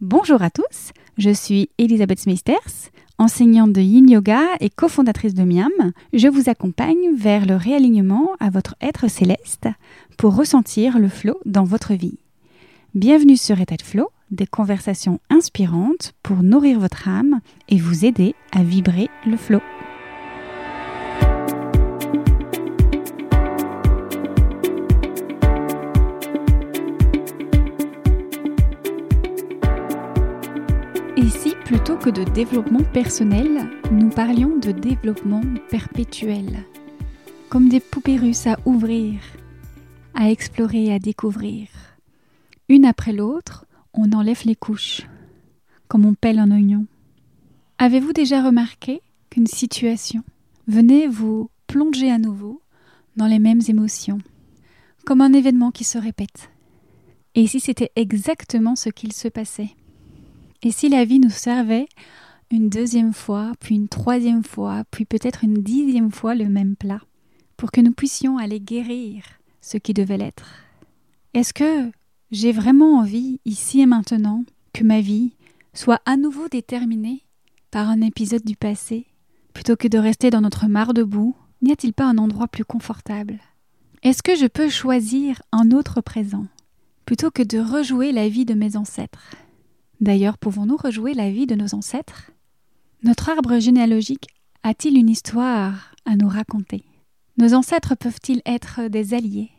Bonjour à tous, je suis Elisabeth Smithers, enseignante de Yin Yoga et cofondatrice de Miam. Je vous accompagne vers le réalignement à votre être céleste pour ressentir le flow dans votre vie. Bienvenue sur État Flow, des conversations inspirantes pour nourrir votre âme et vous aider à vibrer le flow. Plutôt que de développement personnel, nous parlions de développement perpétuel Comme des poupées russes à ouvrir, à explorer à découvrir. Une après l'autre, on enlève les couches, comme on pèle un oignon. Avez-vous déjà remarqué qu'une situation venait vous plonger à nouveau dans les mêmes émotions, comme un événement qui se répète? Et si c'était exactement ce qu'il se passait? Et si la vie nous servait une deuxième fois, puis une troisième fois, puis peut-être une dixième fois le même plat, pour que nous puissions aller guérir ce qui devait l'être? Est-ce que j'ai vraiment envie, ici et maintenant, que ma vie soit à nouveau déterminée par un épisode du passé, plutôt que de rester dans notre mare debout N'y a-t-il pas un endroit plus confortable? Est-ce que je peux choisir un autre présent, plutôt que de rejouer la vie de mes ancêtres? D'ailleurs, pouvons-nous rejouer la vie de nos ancêtres? Notre arbre généalogique a-t-il une histoire à nous raconter? Nos ancêtres peuvent-ils être des alliés?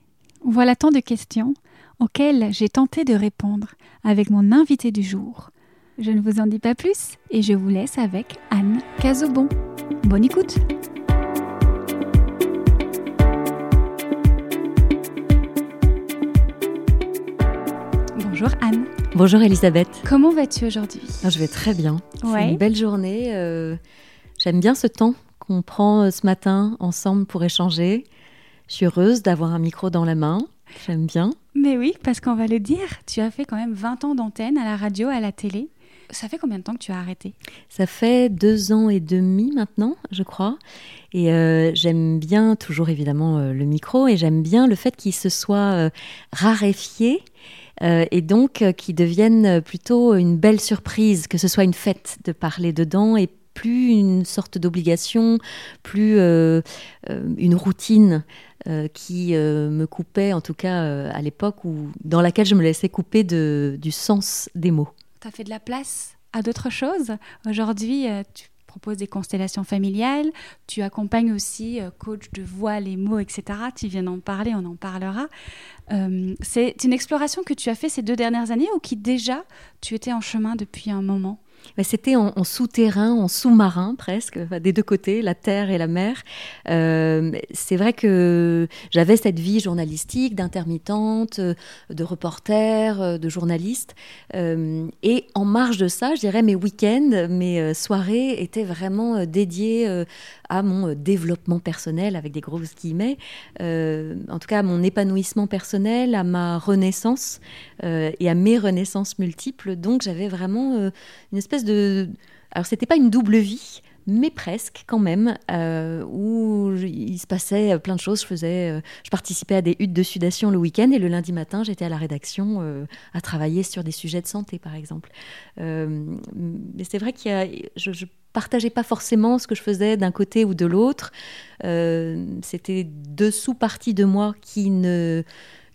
Voilà tant de questions auxquelles j'ai tenté de répondre avec mon invité du jour. Je ne vous en dis pas plus et je vous laisse avec Anne Cazobon. Bonne écoute Bonjour Anne. Bonjour Elisabeth. Comment vas-tu aujourd'hui? Ah, Je vais très bien. Ouais. C'est une belle journée. euh, J'aime bien ce temps qu'on prend euh, ce matin ensemble pour échanger. Je suis heureuse d'avoir un micro dans la main. J'aime bien. Mais oui, parce qu'on va le dire, tu as fait quand même 20 ans d'antenne à la radio, à la télé. Ça fait combien de temps que tu as arrêté? Ça fait deux ans et demi maintenant, je crois. Et euh, j'aime bien toujours évidemment euh, le micro et j'aime bien le fait qu'il se soit euh, raréfié. Euh, et donc euh, qu'il devienne plutôt une belle surprise, que ce soit une fête de parler dedans et plus une sorte d'obligation, plus euh, euh, une routine euh, qui euh, me coupait, en tout cas euh, à l'époque, où dans laquelle je me laissais couper du sens des mots. Tu as fait de la place à d'autres choses? Aujourd'hui, euh, tu proposes des constellations familiales, tu accompagnes aussi euh, coach de voix, les mots, etc. Tu viens d'en parler, on en parlera. Euh, C'est une exploration que tu as fait ces deux dernières années ou qui déjà tu étais en chemin depuis un moment? C'était en, souterrain, en sous-marin presque, des deux côtés, la terre et la mer. Euh, c'est vrai que j'avais cette vie journalistique, d'intermittente, euh, de reporter, euh, de journaliste. Et en marge de ça, je dirais, mes week-ends, mes soirées étaient vraiment dédiées à mon euh, développement personnel, avec des grosses guillemets, euh, en tout cas à mon épanouissement personnel, à ma renaissance euh, et à mes renaissances multiples. Donc j'avais vraiment euh, une espèce de... Alors c'était pas une double vie, mais presque quand même, où il se passait plein de choses. Je faisais, je participais à des huttes de sudation le week-end et le lundi matin, j'étais à la rédaction à travailler sur des sujets de santé, par exemple. Mais c'est vrai qu'il y a, je, je partageais pas forcément ce que je faisais d'un côté ou de l'autre. Euh, C'était deux sous-parties de moi qui ne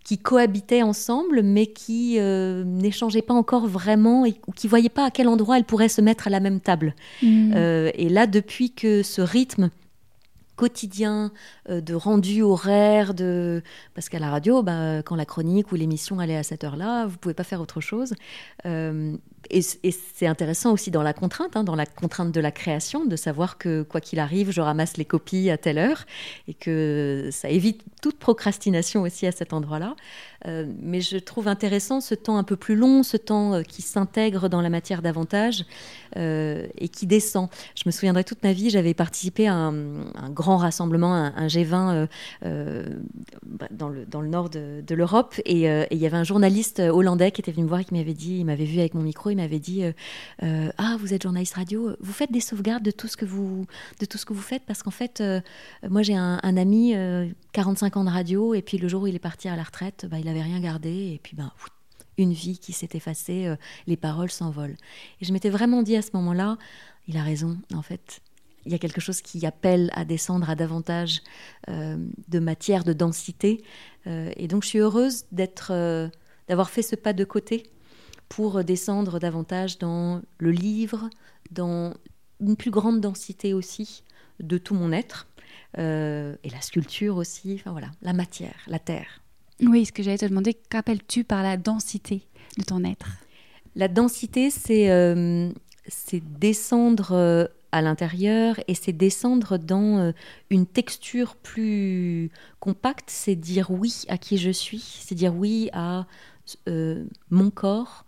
qui cohabitaient ensemble, mais qui euh, n'échangeaient pas encore vraiment et, ou qui voyaient pas à quel endroit elles pourraient se mettre à la même table. Euh, et là, depuis que ce rythme quotidien euh, de rendu horaire, de... parce qu'à la radio, bah, quand la chronique ou l'émission allait à cette heure-là, vous pouvez pas faire autre chose. Euh, et c'est intéressant aussi dans la contrainte, hein, dans la contrainte de la création, de savoir que quoi qu'il arrive, je ramasse les copies à telle heure et que ça évite toute procrastination aussi à cet endroit-là. Euh, mais je trouve intéressant ce temps un peu plus long, ce temps euh, qui s'intègre dans la matière davantage euh, et qui descend. Je me souviendrai toute ma vie, j'avais participé à un, grand rassemblement, un, un G20 euh, euh, bah, dans, le, nord de, l'Europe, et il y avait un journaliste hollandais qui était venu me voir et qui m'avait dit, il m'avait vu avec mon micro, m'avait dit, euh, euh, ah vous êtes journaliste radio, vous faites des sauvegardes de tout ce que vous, de tout ce que vous faites, parce qu'en fait, euh, moi j'ai un, ami, euh, 45 ans de radio, et puis le jour où il est parti à la retraite, bah, il avait rien gardé, et puis ben, une vie qui s'est effacée, les paroles s'envolent. Et je m'étais vraiment dit à ce moment-là, il a raison, en fait. Il y a quelque chose qui appelle à descendre à davantage de matière, de densité. et donc je suis heureuse d'être, d'avoir fait ce pas de côté pour descendre davantage dans le livre, dans une plus grande densité aussi de tout mon être, euh, et la sculpture aussi, enfin voilà, la matière, la terre. Oui, ce que j'allais te demander, qu'appelles-tu par la densité de ton être? La densité, c'est euh, descendre euh, à l'intérieur et c'est descendre dans une texture plus compacte, c'est dire oui à qui je suis, c'est dire oui à mon corps,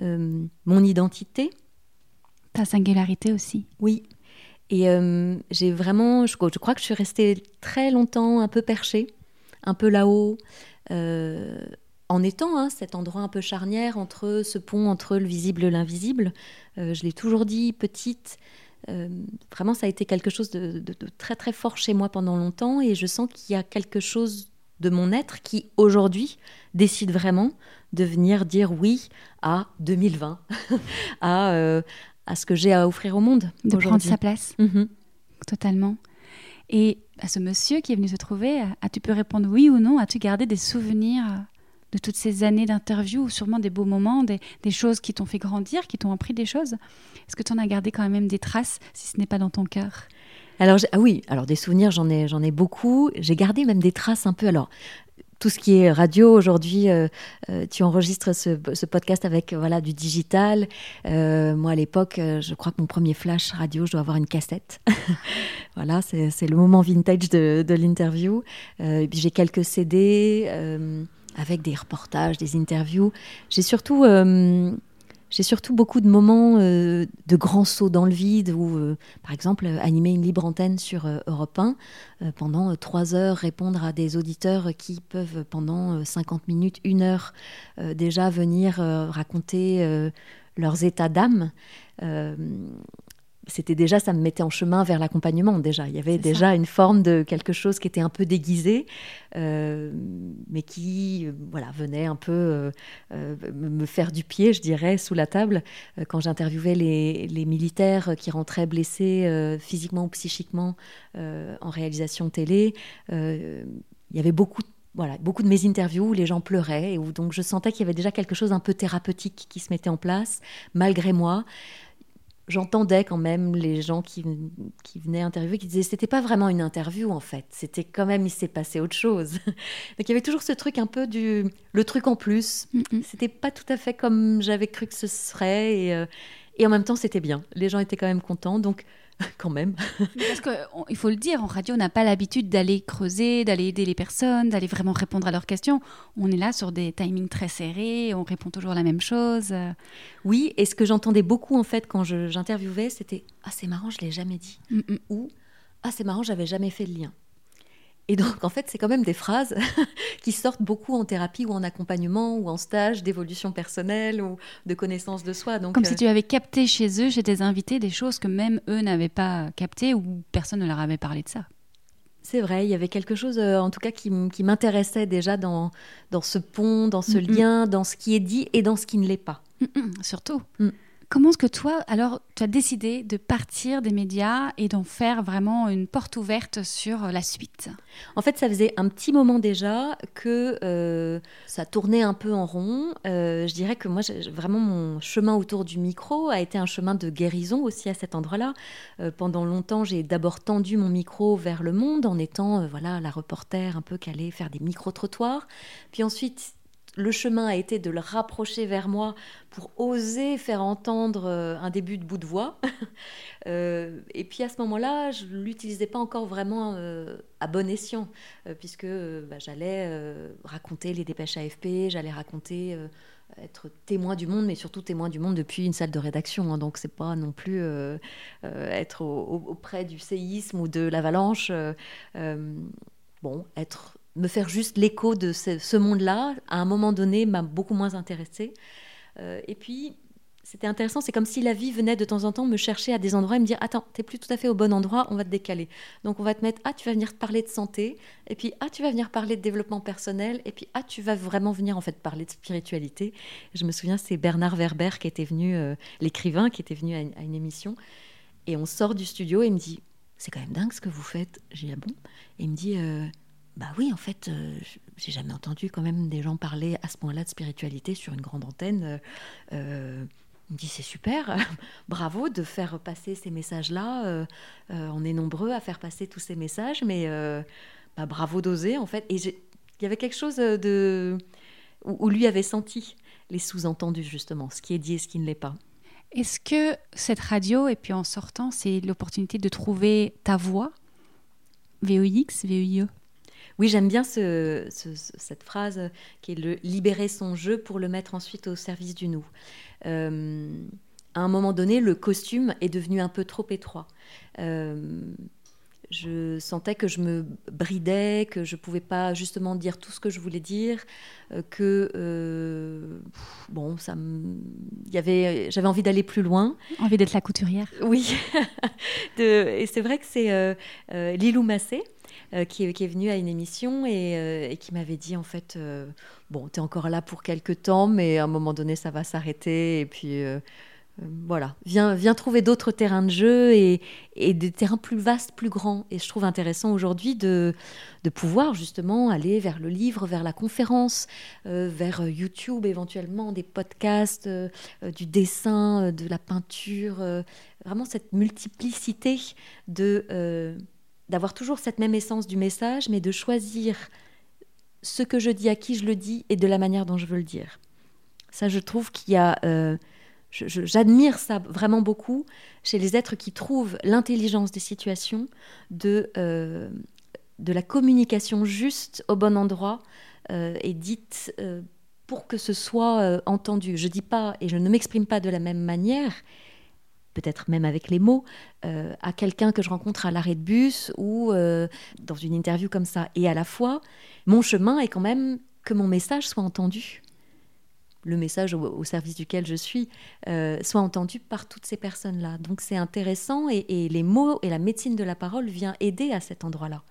mon identité, ta singularité aussi. Oui. Et euh, j'ai vraiment, je, crois que je suis restée très longtemps un peu perchée, un peu là-haut, euh, en étant hein, cet endroit un peu charnière entre ce pont entre le visible et l'invisible. Euh, je l'ai toujours dit, petite. vraiment, ça a été quelque chose de, très très fort chez moi pendant longtemps et je sens qu'il y a quelque chose de mon être qui aujourd'hui décide vraiment de venir dire oui à 2020, à, à ce que j'ai à offrir au monde. De prendre sa place. Mhm. Totalement. Et à ce monsieur qui est venu te trouver, as-tu pu répondre oui ou non? As-tu gardé des souvenirs de toutes ces années d'interview, sûrement des beaux moments, des, choses qui t'ont fait grandir, qui t'ont appris des choses? Est-ce que tu en as gardé quand même des traces, si ce n'est pas dans ton cœur? Alors ah oui, alors des souvenirs j'en ai j'en ai beaucoup. J'ai gardé même des traces un peu. Alors tout ce qui est radio aujourd'hui, euh, euh, tu enregistres ce, podcast avec voilà du digital. Euh, moi à l'époque, je crois que mon premier flash radio, je dois avoir une cassette. voilà, c'est le moment vintage de, de l'interview. puis j'ai quelques CD avec des reportages, des interviews. J'ai surtout j'ai surtout beaucoup de moments euh, de grands sauts dans le vide où, euh, par exemple, animer une libre antenne sur euh, Europe 1 pendant trois heures, répondre à des auditeurs qui peuvent pendant 50 minutes, une heure déjà venir raconter leurs états d'âme c'était déjà, ça me mettait en chemin vers l'accompagnement déjà. Il y avait déjà une forme de quelque chose qui était un peu déguisé, euh, mais qui euh, voilà, venait un peu euh, me faire du pied, je dirais, sous la table. quand j'interviewais les, les, militaires qui rentraient blessés physiquement ou psychiquement en réalisation télé, il y avait beaucoup voilà, beaucoup de mes interviews où les gens pleuraient et où donc je sentais qu'il y avait déjà quelque chose un peu thérapeutique qui se mettait en place, malgré moi j'entendais quand même les gens qui, qui, venaient interviewer qui disaient c'était pas vraiment une interview en fait, c'était quand même il s'est passé autre chose. Donc il y avait toujours ce truc un peu du le truc en plus. C'était pas tout à fait comme j'avais cru que ce serait et, euh, et en même temps c'était bien. Les gens étaient quand même contents donc quand même. Parce qu'il faut le dire, en radio, on n'a pas l'habitude d'aller creuser, d'aller aider les personnes, d'aller vraiment répondre à leurs questions. On est là sur des timings très serrés, on répond toujours la même chose. Oui, et ce que j'entendais beaucoup en fait quand j'interviewais, c'était Ah, c'est marrant, je l'ai jamais dit. Mm, mm. Ou Ah, c'est marrant, j'avais jamais fait le lien. Et donc, en fait, c'est quand même des phrases qui sortent beaucoup en thérapie ou en accompagnement ou en stage d'évolution personnelle ou de connaissance de soi. Donc, Comme si euh, tu avais capté chez eux, chez tes invités, des choses que même eux n'avaient pas captées ou personne ne leur avait parlé de ça. C'est vrai, il y avait quelque chose, euh, en tout cas, qui, m'intéressait déjà dans, dans ce pont, dans ce lien, dans ce qui est dit et dans ce qui ne l'est pas. surtout. Mm. Comment est-ce que toi, alors, tu as décidé de partir des médias et d'en faire vraiment une porte ouverte sur la suite? En fait, ça faisait un petit moment déjà que euh, ça tournait un peu en rond. Euh, je dirais que moi, vraiment, mon chemin autour du micro a été un chemin de guérison aussi à cet endroit-là. Euh, pendant longtemps, j'ai d'abord tendu mon micro vers le monde en étant voilà la reporter un peu allait faire des micro-trottoirs. Puis ensuite, le chemin a été de le rapprocher vers moi pour oser faire entendre euh, un début de bout de voix. Euh, et puis à ce moment-là, je ne l'utilisais pas encore vraiment euh, à bon escient, puisque bah, j'allais raconter les dépêches AFP, j'allais raconter être témoin du monde, mais surtout témoin du monde depuis une salle de rédaction. Hein. donc c'est pas non plus être auprès du séisme ou de l'avalanche. bon, être me faire juste l'écho de ce, monde-là, à un moment donné, m'a beaucoup moins intéressée. Euh, et puis, c'était intéressant. C'est comme si la vie venait de temps en temps me chercher à des endroits et me dire Attends, t'es plus tout à fait au bon endroit, on va te décaler. Donc on va te mettre Ah, tu vas venir parler de santé, et puis Ah, tu vas venir parler de développement personnel, et puis Ah, tu vas vraiment venir en fait parler de spiritualité. Je me souviens, c'est Bernard Werber qui était venu, euh, l'écrivain, qui était venu à une, émission. Et on sort du studio et il me dit C'est quand même dingue ce que vous faites. J'ai dit Ah bon Et il me dit euh, Bah oui, en fait, euh, j'ai jamais entendu quand même des gens parler à ce point-là de spiritualité sur une grande antenne. Il me dit c'est super, bravo de faire passer ces messages-là. Euh, euh, on est nombreux à faire passer tous ces messages, mais euh, bah, bravo d'oser en fait. Et il y avait quelque chose de où, lui avait senti les sous-entendus justement, ce qui est dit et ce qui ne l'est pas. Est-ce que cette radio, et puis en sortant, c'est l'opportunité de trouver ta voix? VOX, VEIE oui, j'aime bien cette phrase qui est le libérer son jeu pour le mettre ensuite au service du nous. Euh, à un moment donné, le costume est devenu un peu trop étroit. Euh, je sentais que je me bridais, que je pouvais pas justement dire tout ce que je voulais dire, euh, que bon, ça, y avait, j'avais envie d'aller plus loin. Envie d'être la couturière. Oui, et c'est vrai que c'est Lilou Massé euh, qui, est venu à une émission euh, et, qui m'avait dit en fait, euh, bon, tu es encore là pour quelques temps, mais à un moment donné, ça va s'arrêter. Et puis voilà, viens, viens trouver d'autres terrains de jeu et, des terrains plus vastes, plus grands. Et je trouve intéressant aujourd'hui de, pouvoir justement aller vers le livre, vers la conférence, vers YouTube éventuellement, des podcasts, du dessin, de la peinture, vraiment cette multiplicité de d'avoir toujours cette même essence du message, mais de choisir ce que je dis, à qui je le dis et de la manière dont je veux le dire. Ça, je trouve qu'il y a... Euh, j'admire ça vraiment beaucoup chez les êtres qui trouvent l'intelligence des situations, de, euh, de la communication juste au bon endroit euh, et dite pour que ce soit entendu. Je dis pas et je ne m'exprime pas de la même manière, peut-être même avec les mots, euh, à quelqu'un que je rencontre à l'arrêt de bus ou euh, dans une interview comme ça. Et à la fois, mon chemin est quand même que mon message soit entendu, le message au, service duquel je suis, euh, soit entendu par toutes ces personnes-là. Donc c'est intéressant et, et, les mots et la médecine de la parole vient aider à cet endroit-là,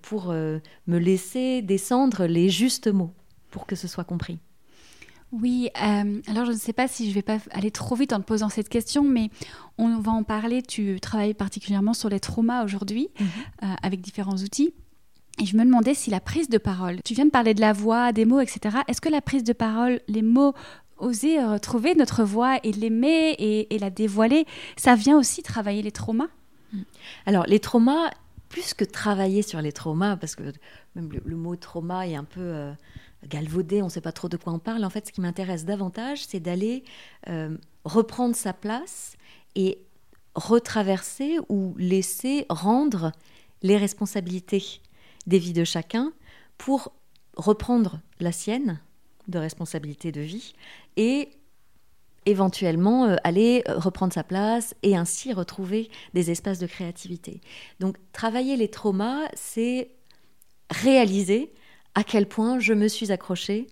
pour me laisser descendre les justes mots, pour que ce soit compris. Oui, euh, alors je ne sais pas si je vais pas aller trop vite en te posant cette question, mais on va en parler. Tu travailles particulièrement sur les traumas aujourd'hui mhm. euh, avec différents outils. Et je me demandais si la prise de parole, tu viens de parler de la voix, des mots, etc. Est-ce que la prise de parole, les mots, oser retrouver notre voix et l'aimer et, la dévoiler, ça vient aussi travailler les traumas? Mhm. Alors les traumas, plus que travailler sur les traumas, parce que même le, mot trauma est un peu... Euh, galvaudé, on ne sait pas trop de quoi on parle. En fait, ce qui m'intéresse davantage, c'est d'aller euh, reprendre sa place et retraverser ou laisser rendre les responsabilités des vies de chacun pour reprendre la sienne de responsabilité de vie et éventuellement euh, aller euh, reprendre sa place et ainsi retrouver des espaces de créativité. Donc travailler les traumas, c'est réaliser à quel point je me suis accrochée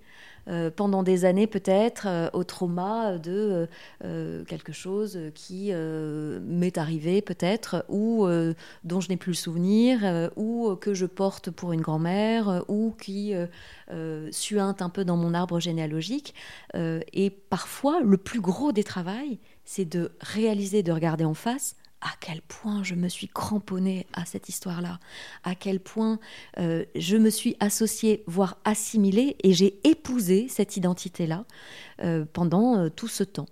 euh, pendant des années peut-être euh, au trauma de euh, quelque chose qui m'est arrivé peut-être ou dont je n'ai plus le souvenir ou que je porte pour une grand-mère ou qui suinte un peu dans mon arbre généalogique. et parfois, le plus gros des travails, c'est de réaliser, de regarder en face à quel point je me suis cramponnée à cette histoire-là, à quel point euh, je me suis associée, voire assimilée, et j'ai épousé cette identité-là euh, pendant euh, tout ce temps.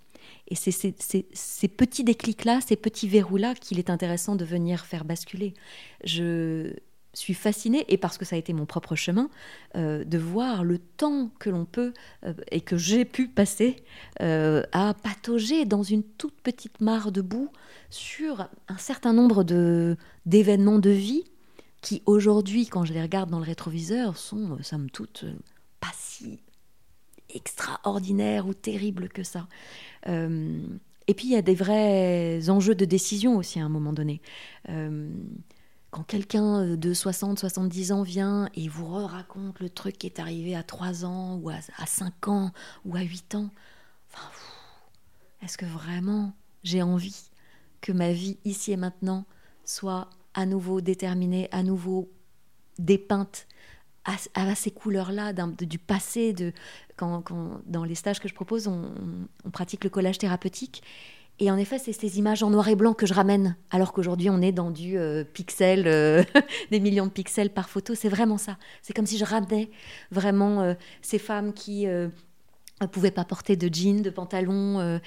Et c'est ces petits déclics-là, ces petits verrous-là qu'il est intéressant de venir faire basculer. Je suis fascinée, et parce que ça a été mon propre chemin, de voir le temps que l'on peut et que j'ai pu passer à patauger dans une toute petite mare de boue sur un certain nombre de, d'événements de vie qui aujourd'hui, quand je les regarde dans le rétroviseur, sont, euh, somme toute, euh, pas si extraordinaires ou terribles que ça. Euh, et puis il y a des vrais enjeux de décision aussi à un moment donné. Quand quelqu'un de 60, 70 ans vient et vous raconte le truc qui est arrivé à 3 ans ou à, 5 ans ou à 8 ans, est-ce que vraiment j'ai envie que ma vie ici et maintenant soit à nouveau déterminée, à nouveau dépeinte à, ces couleurs-là du passé. Dans les stages que je propose, on, pratique le collage thérapeutique. Et en effet, c'est ces images en noir et blanc que je ramène, alors qu'aujourd'hui on est dans du euh, pixel, euh, des millions de pixels par photo. C'est vraiment ça. C'est comme si je ramenais vraiment euh, ces femmes qui ne pouvaient pas porter de jeans, de pantalons,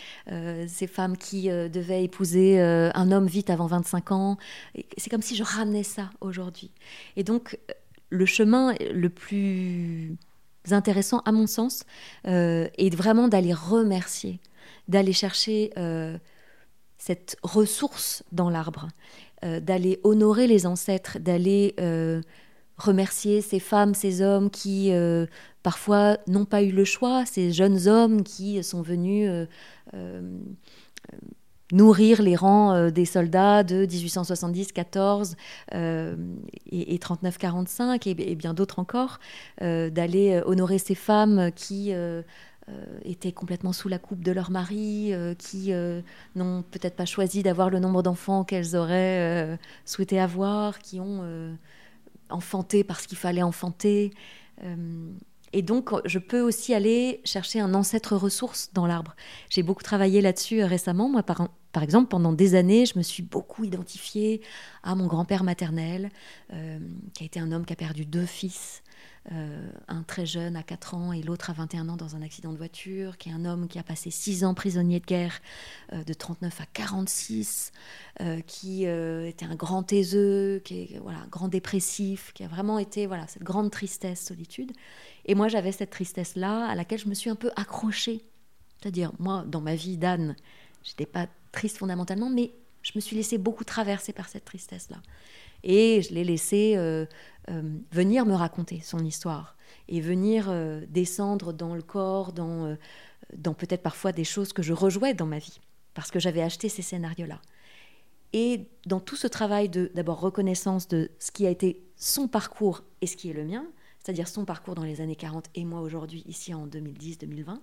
ces femmes qui devaient épouser un homme vite avant 25 ans. C'est comme si je ramenais ça aujourd'hui. Et donc, le chemin le plus intéressant, à mon sens, euh, est vraiment d'aller remercier, d'aller chercher euh, cette ressource dans l'arbre, euh, d'aller honorer les ancêtres, d'aller remercier ces femmes, ces hommes qui parfois n'ont pas eu le choix, ces jeunes hommes qui sont venus nourrir les rangs euh, des soldats de 1870-14 euh, et, 39-45 et, bien d'autres encore, euh, d'aller honorer ces femmes qui étaient complètement sous la coupe de leur mari, qui n'ont peut-être pas choisi d'avoir le nombre d'enfants qu'elles auraient souhaité avoir, qui ont enfanté parce qu'il fallait enfanter. Et donc, je peux aussi aller chercher un ancêtre ressource dans l'arbre. J'ai beaucoup travaillé là-dessus récemment. Moi, par, par exemple, pendant des années, je me suis beaucoup identifiée à mon grand-père maternel, euh, qui a été un homme qui a perdu deux fils, euh, un très jeune à 4 ans et l'autre à 21 ans dans un accident de voiture, qui est un homme qui a passé 6 ans prisonnier de guerre euh, de 39 à 46, qui était un grand taiseux, qui est voilà, un grand dépressif, qui a vraiment été voilà, cette grande tristesse, solitude. Et moi, j'avais cette tristesse-là à laquelle je me suis un peu accrochée. C'est-à-dire, moi, dans ma vie d'âne, j'étais pas triste fondamentalement, mais je me suis laissée beaucoup traverser par cette tristesse-là. Et je l'ai laissé euh, euh, venir me raconter son histoire et venir euh, descendre dans le corps, dans, dans peut-être parfois des choses que je rejouais dans ma vie, parce que j'avais acheté ces scénarios-là. Et dans tout ce travail de d'abord reconnaissance de ce qui a été son parcours et ce qui est le mien, c'est-à-dire son parcours dans les années 40 et moi aujourd'hui ici en 2010-2020,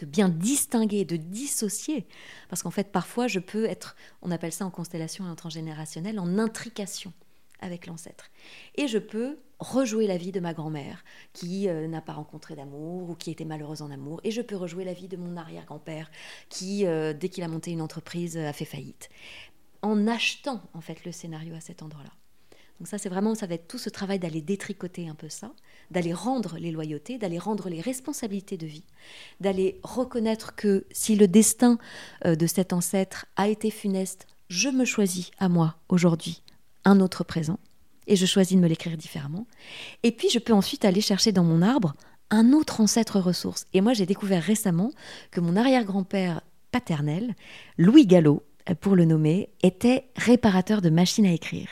de bien distinguer, de dissocier. Parce qu'en fait, parfois, je peux être, on appelle ça en constellation et en transgénérationnel, en intrication avec l'ancêtre. Et je peux rejouer la vie de ma grand-mère qui euh, n'a pas rencontré d'amour ou qui était malheureuse en amour. Et je peux rejouer la vie de mon arrière-grand-père qui, euh, dès qu'il a monté une entreprise, a fait faillite. En achetant, en fait, le scénario à cet endroit-là. Donc ça, c'est vraiment, ça va être tout ce travail d'aller détricoter un peu ça, d'aller rendre les loyautés, d'aller rendre les responsabilités de vie, d'aller reconnaître que si le destin euh, de cet ancêtre a été funeste, je me choisis à moi aujourd'hui un autre présent et je choisis de me l'écrire différemment. Et puis je peux ensuite aller chercher dans mon arbre un autre ancêtre ressource. Et moi j'ai découvert récemment que mon arrière-grand-père paternel, Louis Gallo, pour le nommer, était réparateur de machines à écrire.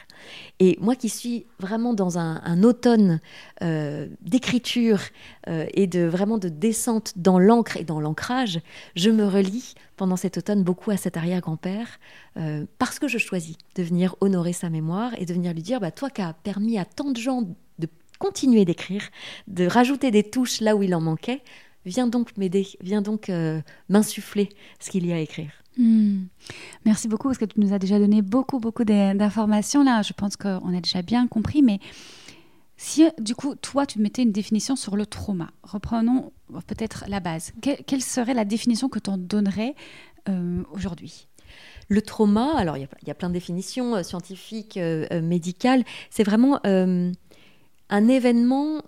Et moi qui suis vraiment dans un, automne euh, d'écriture euh, et de vraiment de descente dans l'encre et dans l'ancrage, je me relie pendant cet automne beaucoup à cet arrière-grand-père euh, parce que je choisis de venir honorer sa mémoire et de venir lui dire bah, Toi qui as permis à tant de gens de continuer d'écrire, de rajouter des touches là où il en manquait, viens donc m'aider, viens donc m'insuffler ce qu'il y a à écrire. Hmm. Merci beaucoup parce que tu nous as déjà donné beaucoup, beaucoup d'informations là. Je pense qu'on a déjà bien compris, mais si du coup, toi, tu mettais une définition sur le trauma, reprenons peut-être la base. quelle serait la définition que tu en donnerais euh, aujourd'hui? Le trauma, alors il y, a plein de définitions euh, scientifiques, euh, médicales, c'est vraiment un événement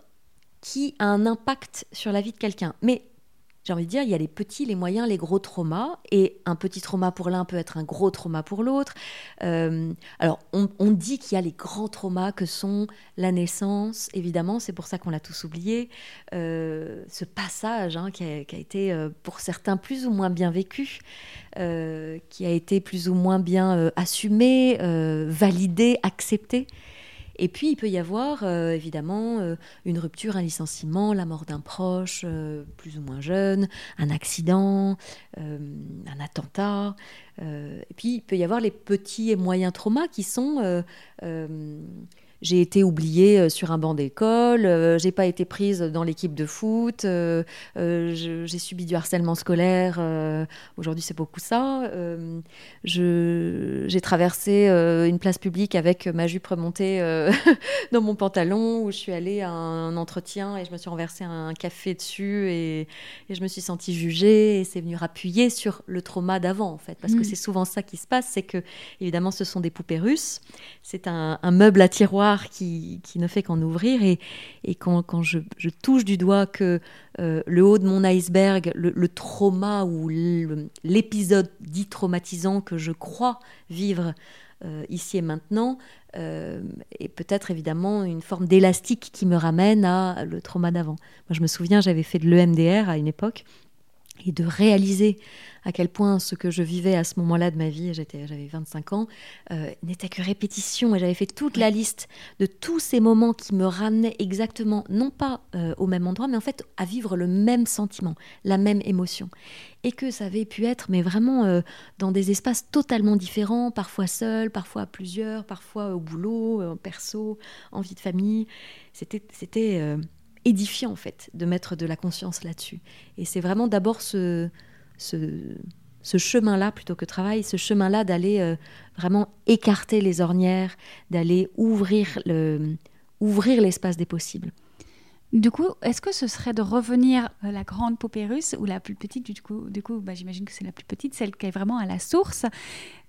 qui a un impact sur la vie de quelqu'un. Mais j'ai envie de dire, il y a les petits, les moyens, les gros traumas, et un petit trauma pour l'un peut être un gros trauma pour l'autre. Euh, alors, on, dit qu'il y a les grands traumas que sont la naissance, évidemment, c'est pour ça qu'on l'a tous oublié, euh, ce passage hein, qui, a, été euh, pour certains plus ou moins bien vécu, qui a été plus ou moins bien assumé, validé, accepté. Et puis, il peut y avoir euh, évidemment euh, une rupture, un licenciement, la mort d'un proche, euh, plus ou moins jeune, un accident, un attentat. et puis, il peut y avoir les petits et moyens traumas qui sont j'ai été oubliée sur un banc d'école, j'ai pas été prise dans l'équipe de foot, j'ai subi du harcèlement scolaire. Aujourd'hui, c'est beaucoup ça. j'ai traversé une place publique avec ma jupe remontée dans mon pantalon, où je suis allée à un entretien et je me suis renversé un café dessus et, et je me suis sentie jugée. Et c'est venu appuyer sur le trauma d'avant, en fait, parce que mm. c'est souvent ça qui se passe, c'est que évidemment, ce sont des poupées russes. C'est un, meuble à tiroir qui, ne fait qu'en ouvrir. Et, quand, je, touche du doigt que euh, le haut de mon iceberg, le, trauma ou l'épisode dit traumatisant que je crois vivre euh, ici et maintenant, euh, et peut-être évidemment une forme d'élastique qui me ramène à le trauma d'avant. Moi, je me souviens, j'avais fait de l'EMDR à une époque, et de réaliser à quel point ce que je vivais à ce moment-là de ma vie, j'avais 25 ans, euh, n'était que répétition. Et j'avais fait toute la liste de tous ces moments qui me ramenaient exactement, non pas euh, au même endroit, mais en fait à vivre le même sentiment, la même émotion. Et que ça avait pu être, mais vraiment euh, dans des espaces totalement différents, parfois seul, parfois à plusieurs, parfois au boulot, en perso, en vie de famille. C'était édifiant en fait de mettre de la conscience là-dessus. Et c'est vraiment d'abord ce, ce, chemin-là plutôt que travail, ce chemin-là d'aller euh, vraiment écarter les ornières, d'aller ouvrir le, ouvrir l'espace des possibles. Du coup, est-ce que ce serait de revenir à la grande poupée russe ou la plus petite? Du coup, du coup bah, j'imagine que c'est la plus petite, celle qui est vraiment à la source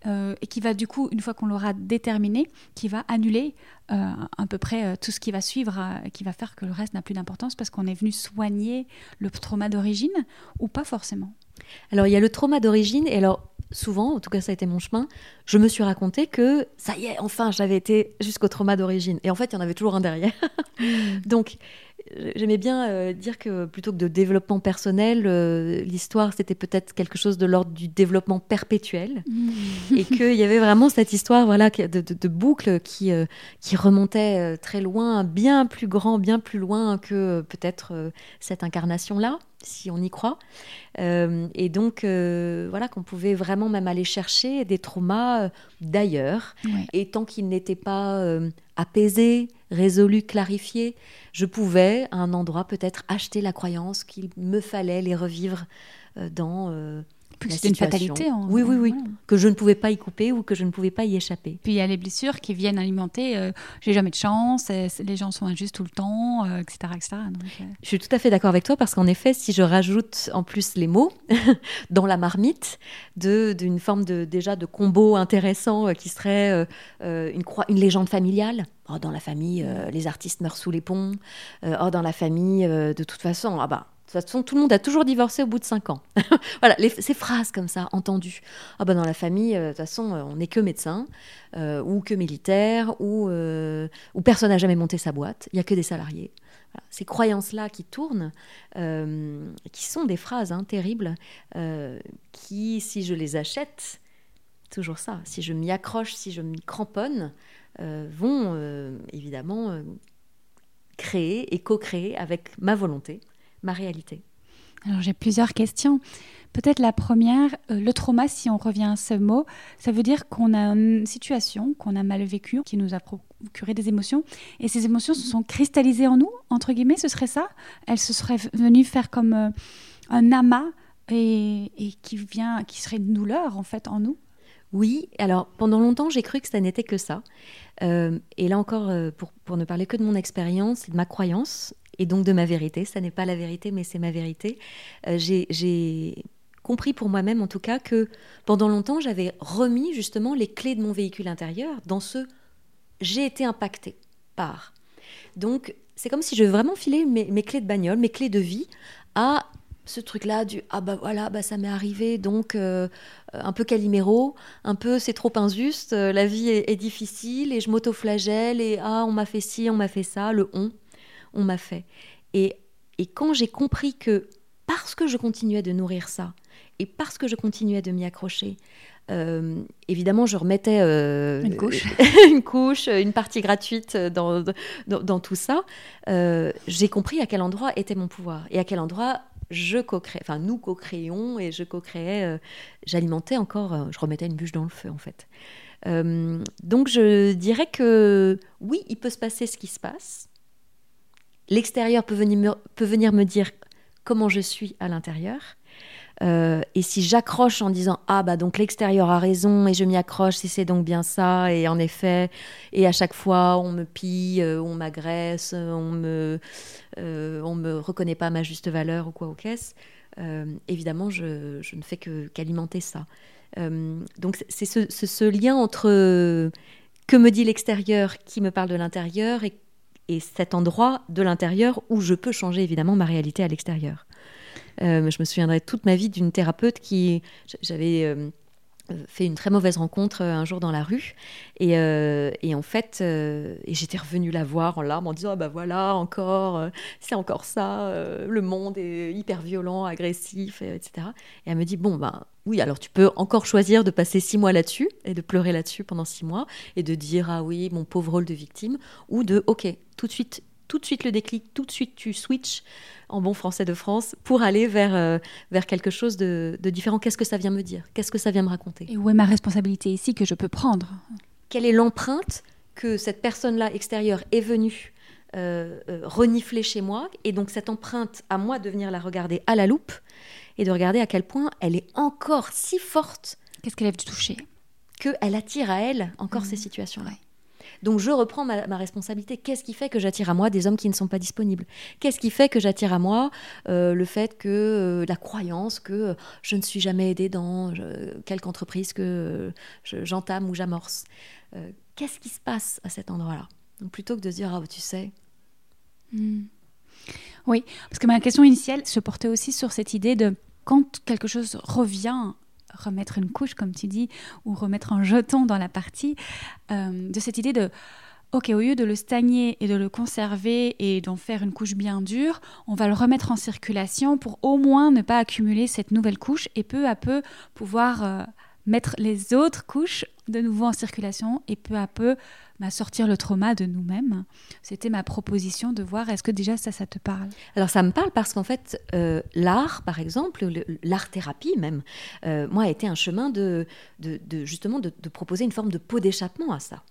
euh, et qui va du coup, une fois qu'on l'aura déterminée, qui va annuler euh, à peu près euh, tout ce qui va suivre, qui va faire que le reste n'a plus d'importance parce qu'on est venu soigner le trauma d'origine ou pas forcément Alors il y a le trauma d'origine et alors souvent, en tout cas ça a été mon chemin, je me suis raconté que ça y est, enfin j'avais été jusqu'au trauma d'origine et en fait il y en avait toujours un derrière. Hmm. Donc J'aimais bien euh, dire que plutôt que de développement personnel, euh, l'histoire c'était peut-être quelque chose de l'ordre du développement perpétuel mmh. et qu'il y avait vraiment cette histoire voilà de, boucle qui euh, qui remontait très loin, bien plus grand, bien plus loin que peut-être cette incarnation là, si on y croit. et donc voilà qu'on pouvait vraiment même aller chercher des traumas d'ailleurs et tant qu'ils n'étaient pas apaisés, résolus, clarifiés je pouvais à un endroit peut-être acheter la croyance qu'il me fallait les revivre euh, dans euh, c'était une fatalité. oui, oui, oui. Que je ne pouvais pas y couper ou que je ne pouvais pas y échapper. Puis il y a les blessures qui viennent alimenter euh, j'ai jamais de chance, les gens sont injustes tout le temps, etc. etc. Je suis tout à fait d'accord avec toi parce qu'en effet, si je rajoute en plus les mots dans la marmite, d'une forme de, déjà de combo intéressant qui serait une, une légende familiale. Oh, dans la famille, euh, les artistes meurent sous les ponts. Euh, oh, dans la famille, euh, de toute façon, ah bah, de toute façon, tout le monde a toujours divorcé au bout de cinq ans. voilà, ces phrases comme ça, entendues. Ah bah dans la famille, de toute façon, on n'est que médecin, ou que militaire, ou, personne n'a jamais monté sa boîte. Il n'y a que des salariés. Ces croyances-là qui tournent, qui sont des phrases hein, terribles, qui, si je les achète, toujours ça, si je m'y accroche, si je m'y cramponne, euh, vont euh, évidemment euh, créer et co-créer avec ma volonté, ma réalité. Alors j'ai plusieurs questions. Peut-être la première, le trauma, si on revient à ce mot, ça veut dire qu'on a une situation qu'on a mal vécue, qui nous a procuré des émotions, et ces émotions se sont cristallisées en nous, entre guillemets, ce serait ça? Elles se seraient venues faire comme un amas et, et, qui vient, qui serait une douleur en fait en nous? Oui, alors pendant longtemps j'ai cru que ça n'était que ça. Euh, et là encore, euh, pour, ne parler que de mon expérience de ma croyance, et donc de ma vérité, ça n'est pas la vérité, mais c'est ma vérité, euh, j'ai compris pour moi-même en tout cas que pendant longtemps j'avais remis justement les clés de mon véhicule intérieur dans ce j'ai été impacté par. Donc c'est comme si je vraiment filais mes, mes clés de bagnole, mes clés de vie à ce truc-là du ah bah voilà bah ça m'est arrivé donc euh, un peu caliméro, un peu c'est trop injuste, euh, la vie est, difficile et je m'autoflagelle et ah on m'a fait ci, on m'a fait ça, le on, on m'a fait. Et, et quand j'ai compris que parce que je continuais de nourrir ça et parce que je continuais de m'y accrocher, euh, évidemment, je remettais une couche, une couche, une partie gratuite dans, dans, dans tout ça. j'ai compris à quel endroit était mon pouvoir et à quel endroit je co-créais, enfin nous co-créions et je co-créais, euh, j'alimentais encore, euh, je remettais une bûche dans le feu en fait. donc je dirais que oui, il peut se passer ce qui se passe. L'extérieur peut venir, peut venir me dire comment je suis à l'intérieur. Euh, et si j'accroche en disant ah bah donc l'extérieur a raison et je m'y accroche si c'est donc bien ça et en effet et à chaque fois on me pille, euh, on m'agresse, on me euh, on me reconnaît pas ma juste valeur ou quoi au caisse, évidemment je, je, ne fais que qu'alimenter ça. donc c'est ce, ce, lien entre que me dit l'extérieur qui me parle de l'intérieur et, et cet endroit de l'intérieur où je peux changer évidemment ma réalité à l'extérieur. Euh, je me souviendrai toute ma vie d'une thérapeute qui. J'avais euh, fait une très mauvaise rencontre euh, un jour dans la rue. Et, en fait, et j'étais revenue la voir en larmes en disant ah bah voilà, encore, c'est encore ça, le monde est hyper violent, agressif, etc. Et elle me dit bon, bah oui, alors tu peux encore choisir de passer six mois là-dessus et de pleurer là-dessus pendant six mois et de dire ah oui, mon pauvre rôle de victime, ou de ok, tout de suite, tout de suite le déclic, tout de suite tu switches en bon français de France, pour aller vers, euh, vers quelque chose de, différent. Qu'est-ce que ça vient me dire? Qu'est-ce que ça vient me raconter? Et où est ma responsabilité? Ici que je peux prendre Quelle est l'empreinte que cette personne-là extérieure est venue euh, euh, renifler chez moi? Et donc cette empreinte, à moi de venir la regarder à la loupe et de regarder à quel point elle est encore si forte. Qu'est-ce qu'elle a du toucher? Qu'elle attire à elle encore ces mmh. situations-là. Donc je reprends ma, responsabilité. Qu'est-ce qui fait que j'attire à moi des hommes qui ne sont pas disponibles? Qu'est-ce qui fait que j'attire à moi euh, le fait que euh, la croyance que euh, je ne suis jamais aidée dans quelque entreprise que j'entame ou j'amorce? Qu'est-ce qui se passe à cet endroit-là? Plutôt que de dire, ah, tu sais. Hmm. Oui, parce que ma question initiale se portait aussi sur cette idée de quand quelque chose revient remettre une couche, comme tu dis, ou remettre un jeton dans la partie, euh, de cette idée de, ok, au lieu de le stagner et de le conserver et d'en faire une couche bien dure, on va le remettre en circulation pour au moins ne pas accumuler cette nouvelle couche et peu à peu pouvoir euh, mettre les autres couches de nouveau en circulation et peu à peu sortir le trauma de nous-mêmes. C'était ma proposition de voir est-ce que déjà ça, ça te parle? Alors ça me parle parce qu'en fait, euh, l'art, par exemple, l'art-thérapie même, euh, moi, a été un chemin de, de, justement de, proposer une forme de pot d'échappement à ça.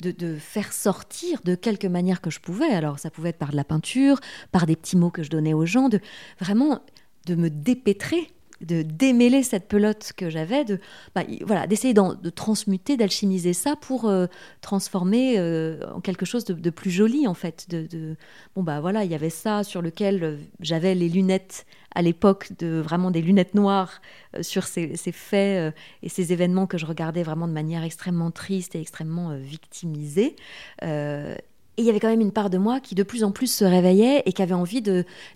De, de, faire sortir de quelque manière que je pouvais. Alors ça pouvait être par de la peinture, par des petits mots que je donnais aux gens, de vraiment de me dépêtrer de démêler cette pelote que j'avais, de bah, voilà, d'essayer de transmuter, d'alchimiser ça pour euh, transformer euh, en quelque chose de, plus joli en fait. De, bon bah voilà, il y avait ça sur lequel euh, j'avais les lunettes à l'époque de vraiment des lunettes noires sur ces, faits et ces événements que je regardais vraiment de manière extrêmement triste et extrêmement victimisée. Et il y avait quand même une part de moi qui de plus en plus se réveillait et qui avait envie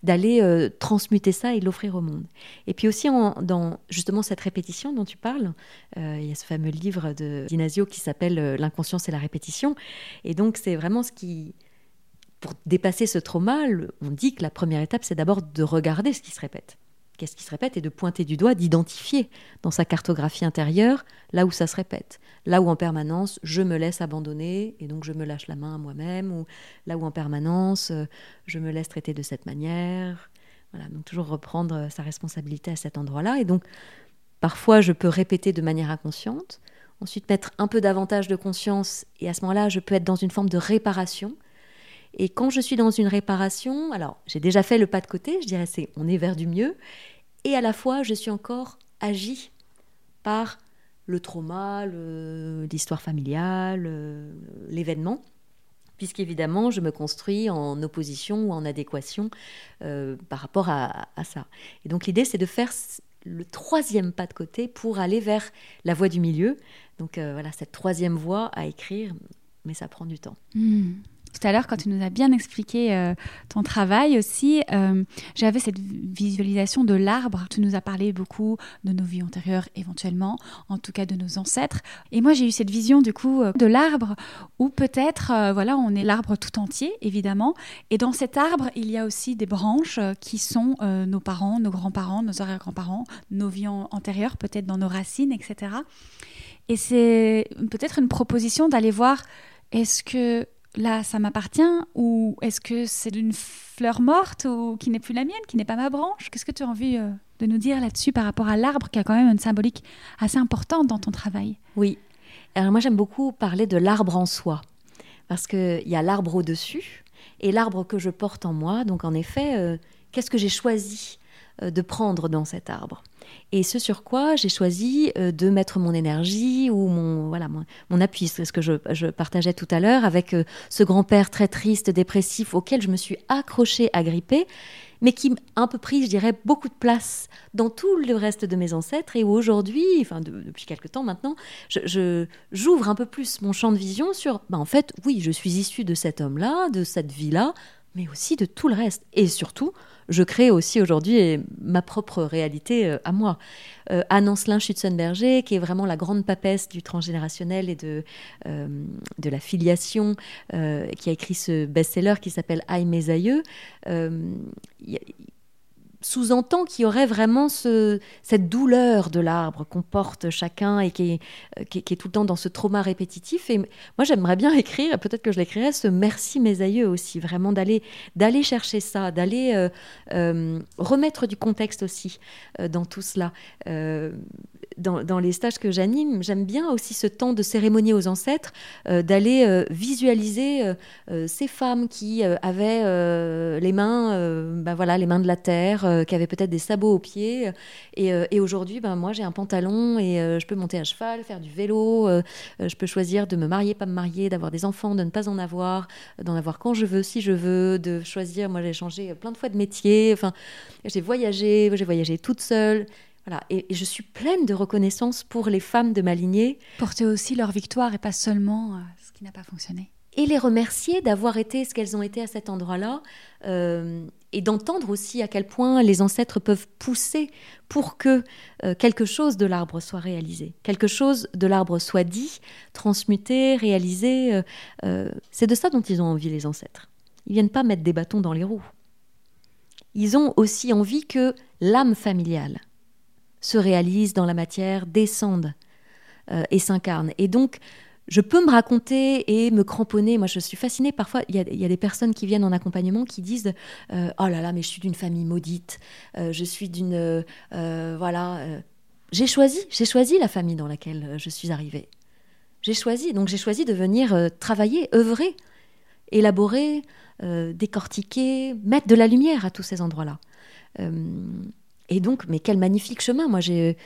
d'aller euh, transmuter ça et l'offrir au monde. Et puis aussi dans justement cette répétition dont tu parles, euh, il y a ce fameux livre de d'Inasio qui s'appelle euh, L'inconscience et la répétition. Et donc c'est vraiment ce qui... Pour dépasser ce trauma, on dit que la première étape, c'est d'abord de regarder ce qui se répète qu'est-ce qui se répète et de pointer du doigt, d'identifier dans sa cartographie intérieure là où ça se répète. Là où en permanence je me laisse abandonner et donc je me lâche la main à moi-même, ou là où en permanence euh, je me laisse traiter de cette manière. Voilà, donc toujours reprendre euh, sa responsabilité à cet endroit-là. Et donc parfois je peux répéter de manière inconsciente, ensuite mettre un peu davantage de conscience et à ce moment-là je peux être dans une forme de réparation et quand je suis dans une réparation, alors j'ai déjà fait le pas de côté, je dirais c'est on est vers du mieux, et à la fois je suis encore agi par le trauma, l'histoire familiale, l'événement, puisqu'évidemment je me construis en opposition ou en adéquation euh, par rapport à, ça. Et donc l'idée c'est de faire le troisième pas de côté pour aller vers la voie du milieu. Donc euh, voilà, cette troisième voie à écrire, mais ça prend du temps. Hmm tout à l'heure, quand tu nous as bien expliqué euh, ton travail aussi, euh, j'avais cette visualisation de l'arbre. Tu nous as parlé beaucoup de nos vies antérieures, éventuellement, en tout cas de nos ancêtres. Et moi, j'ai eu cette vision du coup euh, de l'arbre où peut-être, voilà, on est l'arbre tout entier, évidemment. Et dans cet arbre, il y a aussi des branches qui sont nos parents, nos grands-parents, nos arrière-grands-parents, nos vies antérieures, peut-être dans nos racines, etc. Et c'est peut-être une proposition d'aller voir est-ce que là, ça m'appartient Ou est-ce que c'est une fleur morte ou qui n'est plus la mienne, qui n'est pas ma branche? Qu'est-ce que tu as envie euh, de nous dire là-dessus par rapport à l'arbre qui a quand même une symbolique assez importante dans ton travail? Oui. Alors moi j'aime beaucoup parler de l'arbre en soi, parce qu'il y a l'arbre au-dessus et l'arbre que je porte en moi. Donc en effet, euh, qu'est-ce que j'ai choisi? De prendre dans cet arbre. Et ce sur quoi j'ai choisi euh, de mettre mon énergie ou mon, voilà, mon, appui, ce que je, partageais tout à l'heure avec ce grand-père très triste, dépressif, auquel je me suis accrochée, agrippée, mais qui a un peu pris, je dirais, beaucoup de place dans tout le reste de mes ancêtres. Et où aujourd'hui, enfin depuis quelque temps maintenant, je, j'ouvre un peu plus mon champ de vision sur, bah, en fait, oui, je suis issue de cet homme-là, de cette vie-là, mais aussi de tout le reste. Et surtout, je crée aussi aujourd'hui ma propre réalité euh, à moi. Euh, Anne Ancelin Schutzenberger, qui est vraiment la grande papesse du transgénérationnel et de, euh, de la filiation, qui a écrit ce best-seller qui s'appelle Aïe mes aïeux sous-entend qu'il y aurait vraiment cette douleur de l'arbre qu'on porte chacun et qui est, euh, tout le temps dans ce trauma répétitif. Et moi, j'aimerais bien écrire, peut-être que je l'écrirais, ce merci mes aïeux aussi, vraiment d'aller d'aller chercher ça, d'aller euh, euh, remettre du contexte aussi dans tout cela dans, les stages que j'anime, j'aime bien aussi ce temps de cérémonie aux ancêtres, d'aller visualiser ces femmes qui avaient les mains, ben voilà, les mains de la terre, qui avaient peut-être des sabots aux pieds. Et, aujourd'hui, ben moi, j'ai un pantalon et je peux monter à cheval, faire du vélo. je peux choisir de me marier, pas me marier, d'avoir des enfants, de ne pas en avoir, d'en avoir quand je veux, si je veux, de choisir. Moi, j'ai changé plein de fois de métier. Enfin, j'ai voyagé, j'ai voyagé toute seule. Et, je suis pleine de reconnaissance pour les femmes de ma lignée. Porter aussi leur victoire et pas seulement euh, ce qui n'a pas fonctionné. Et les remercier d'avoir été ce qu'elles ont été à cet endroit-là. Euh, et d'entendre aussi à quel point les ancêtres peuvent pousser pour que euh, quelque chose de l'arbre soit réalisé, quelque chose de l'arbre soit dit, transmuté, réalisé. c'est de ça dont ils ont envie, les ancêtres. Ils viennent pas mettre des bâtons dans les roues. Ils ont aussi envie que l'âme familiale, se réalisent dans la matière, descendent euh, et s'incarnent. Et donc, je peux me raconter et me cramponner. Moi, je suis fascinée. Parfois, il y, a des personnes qui viennent en accompagnement qui disent euh, Oh là là, mais je suis d'une famille maudite. Euh, je suis d'une. voilà. j'ai choisi, j'ai choisi la famille dans laquelle je suis arrivée. J'ai choisi. Donc, j'ai choisi de venir travailler, œuvrer, élaborer, décortiquer, mettre de la lumière à tous ces endroits-là. Et donc, mais quel magnifique chemin. Moi, j'ai.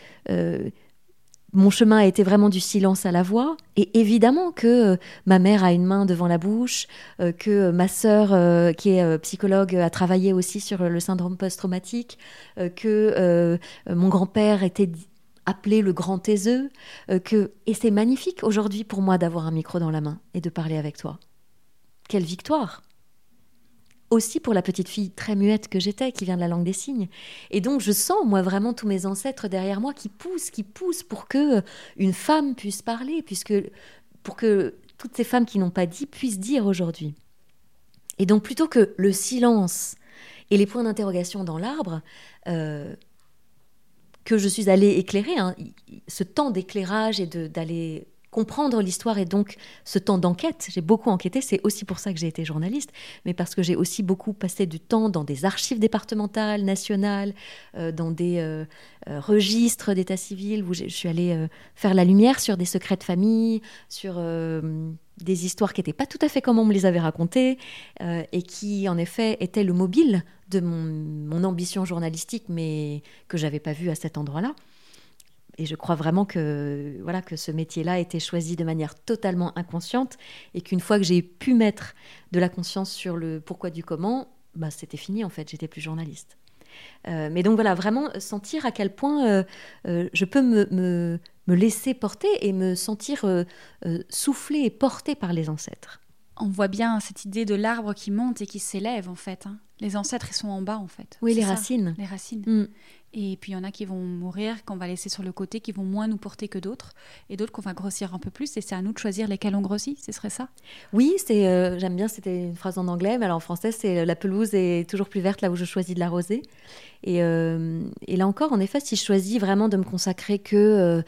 Euh, mon chemin a été vraiment du silence à la voix. Et évidemment que euh, ma mère a une main devant la bouche, euh, que ma sœur, qui est psychologue, a travaillé aussi sur le syndrome post-traumatique, que mon grand-père était appelé le grand taiseux, que et c'est magnifique aujourd'hui pour moi d'avoir un micro dans la main et de parler avec toi. Quelle victoire aussi pour la petite fille très muette que j'étais, qui vient de la langue des signes. Et donc je sens, moi, vraiment tous mes ancêtres derrière moi qui poussent, qui poussent pour que une femme puisse parler, puisque pour que toutes ces femmes qui n'ont pas dit puissent dire aujourd'hui. Et donc plutôt que le silence et les points d'interrogation dans l'arbre, euh, que je suis allée éclairer, hein, ce temps d'éclairage et d'aller comprendre l'histoire et donc ce temps d'enquête. J'ai beaucoup enquêté, c'est aussi pour ça que j'ai été journaliste, mais parce que j'ai aussi beaucoup passé du temps dans des archives départementales, nationales, euh, dans des euh, euh, registres d'état civil, où je suis allée faire la lumière sur des secrets de famille, sur des histoires qui n'étaient pas tout à fait comme on me les avait racontées, et qui en effet étaient le mobile de mon, mon ambition journalistique, mais que j'avais pas vu à cet endroit-là et je crois vraiment que voilà que ce métier-là a été choisi de manière totalement inconsciente et qu'une fois que j'ai pu mettre de la conscience sur le pourquoi du comment, bah, c'était fini en fait, j'étais plus journaliste. Euh, mais donc voilà, vraiment sentir à quel point euh, euh, je peux me, me, me, laisser porter et me sentir souffler et porter par les ancêtres. On voit bien cette idée de l'arbre qui monte et qui s'élève en fait. Hein. Les ancêtres, ils sont en bas en fait. Oui, les racines. Les racines. Mm. Et puis il y en a qui vont mourir, qu'on va laisser sur le côté, qui vont moins nous porter que d'autres, et d'autres qu'on va grossir un peu plus. Et c'est à nous de choisir lesquels on grossit, ce serait ça? Oui, c'est, euh, j'aime bien, c'était une phrase en anglais, mais en français, c'est euh, la pelouse est toujours plus verte là où je choisis de l'arroser. Et, euh, et là encore, en effet, si je choisis vraiment de me consacrer que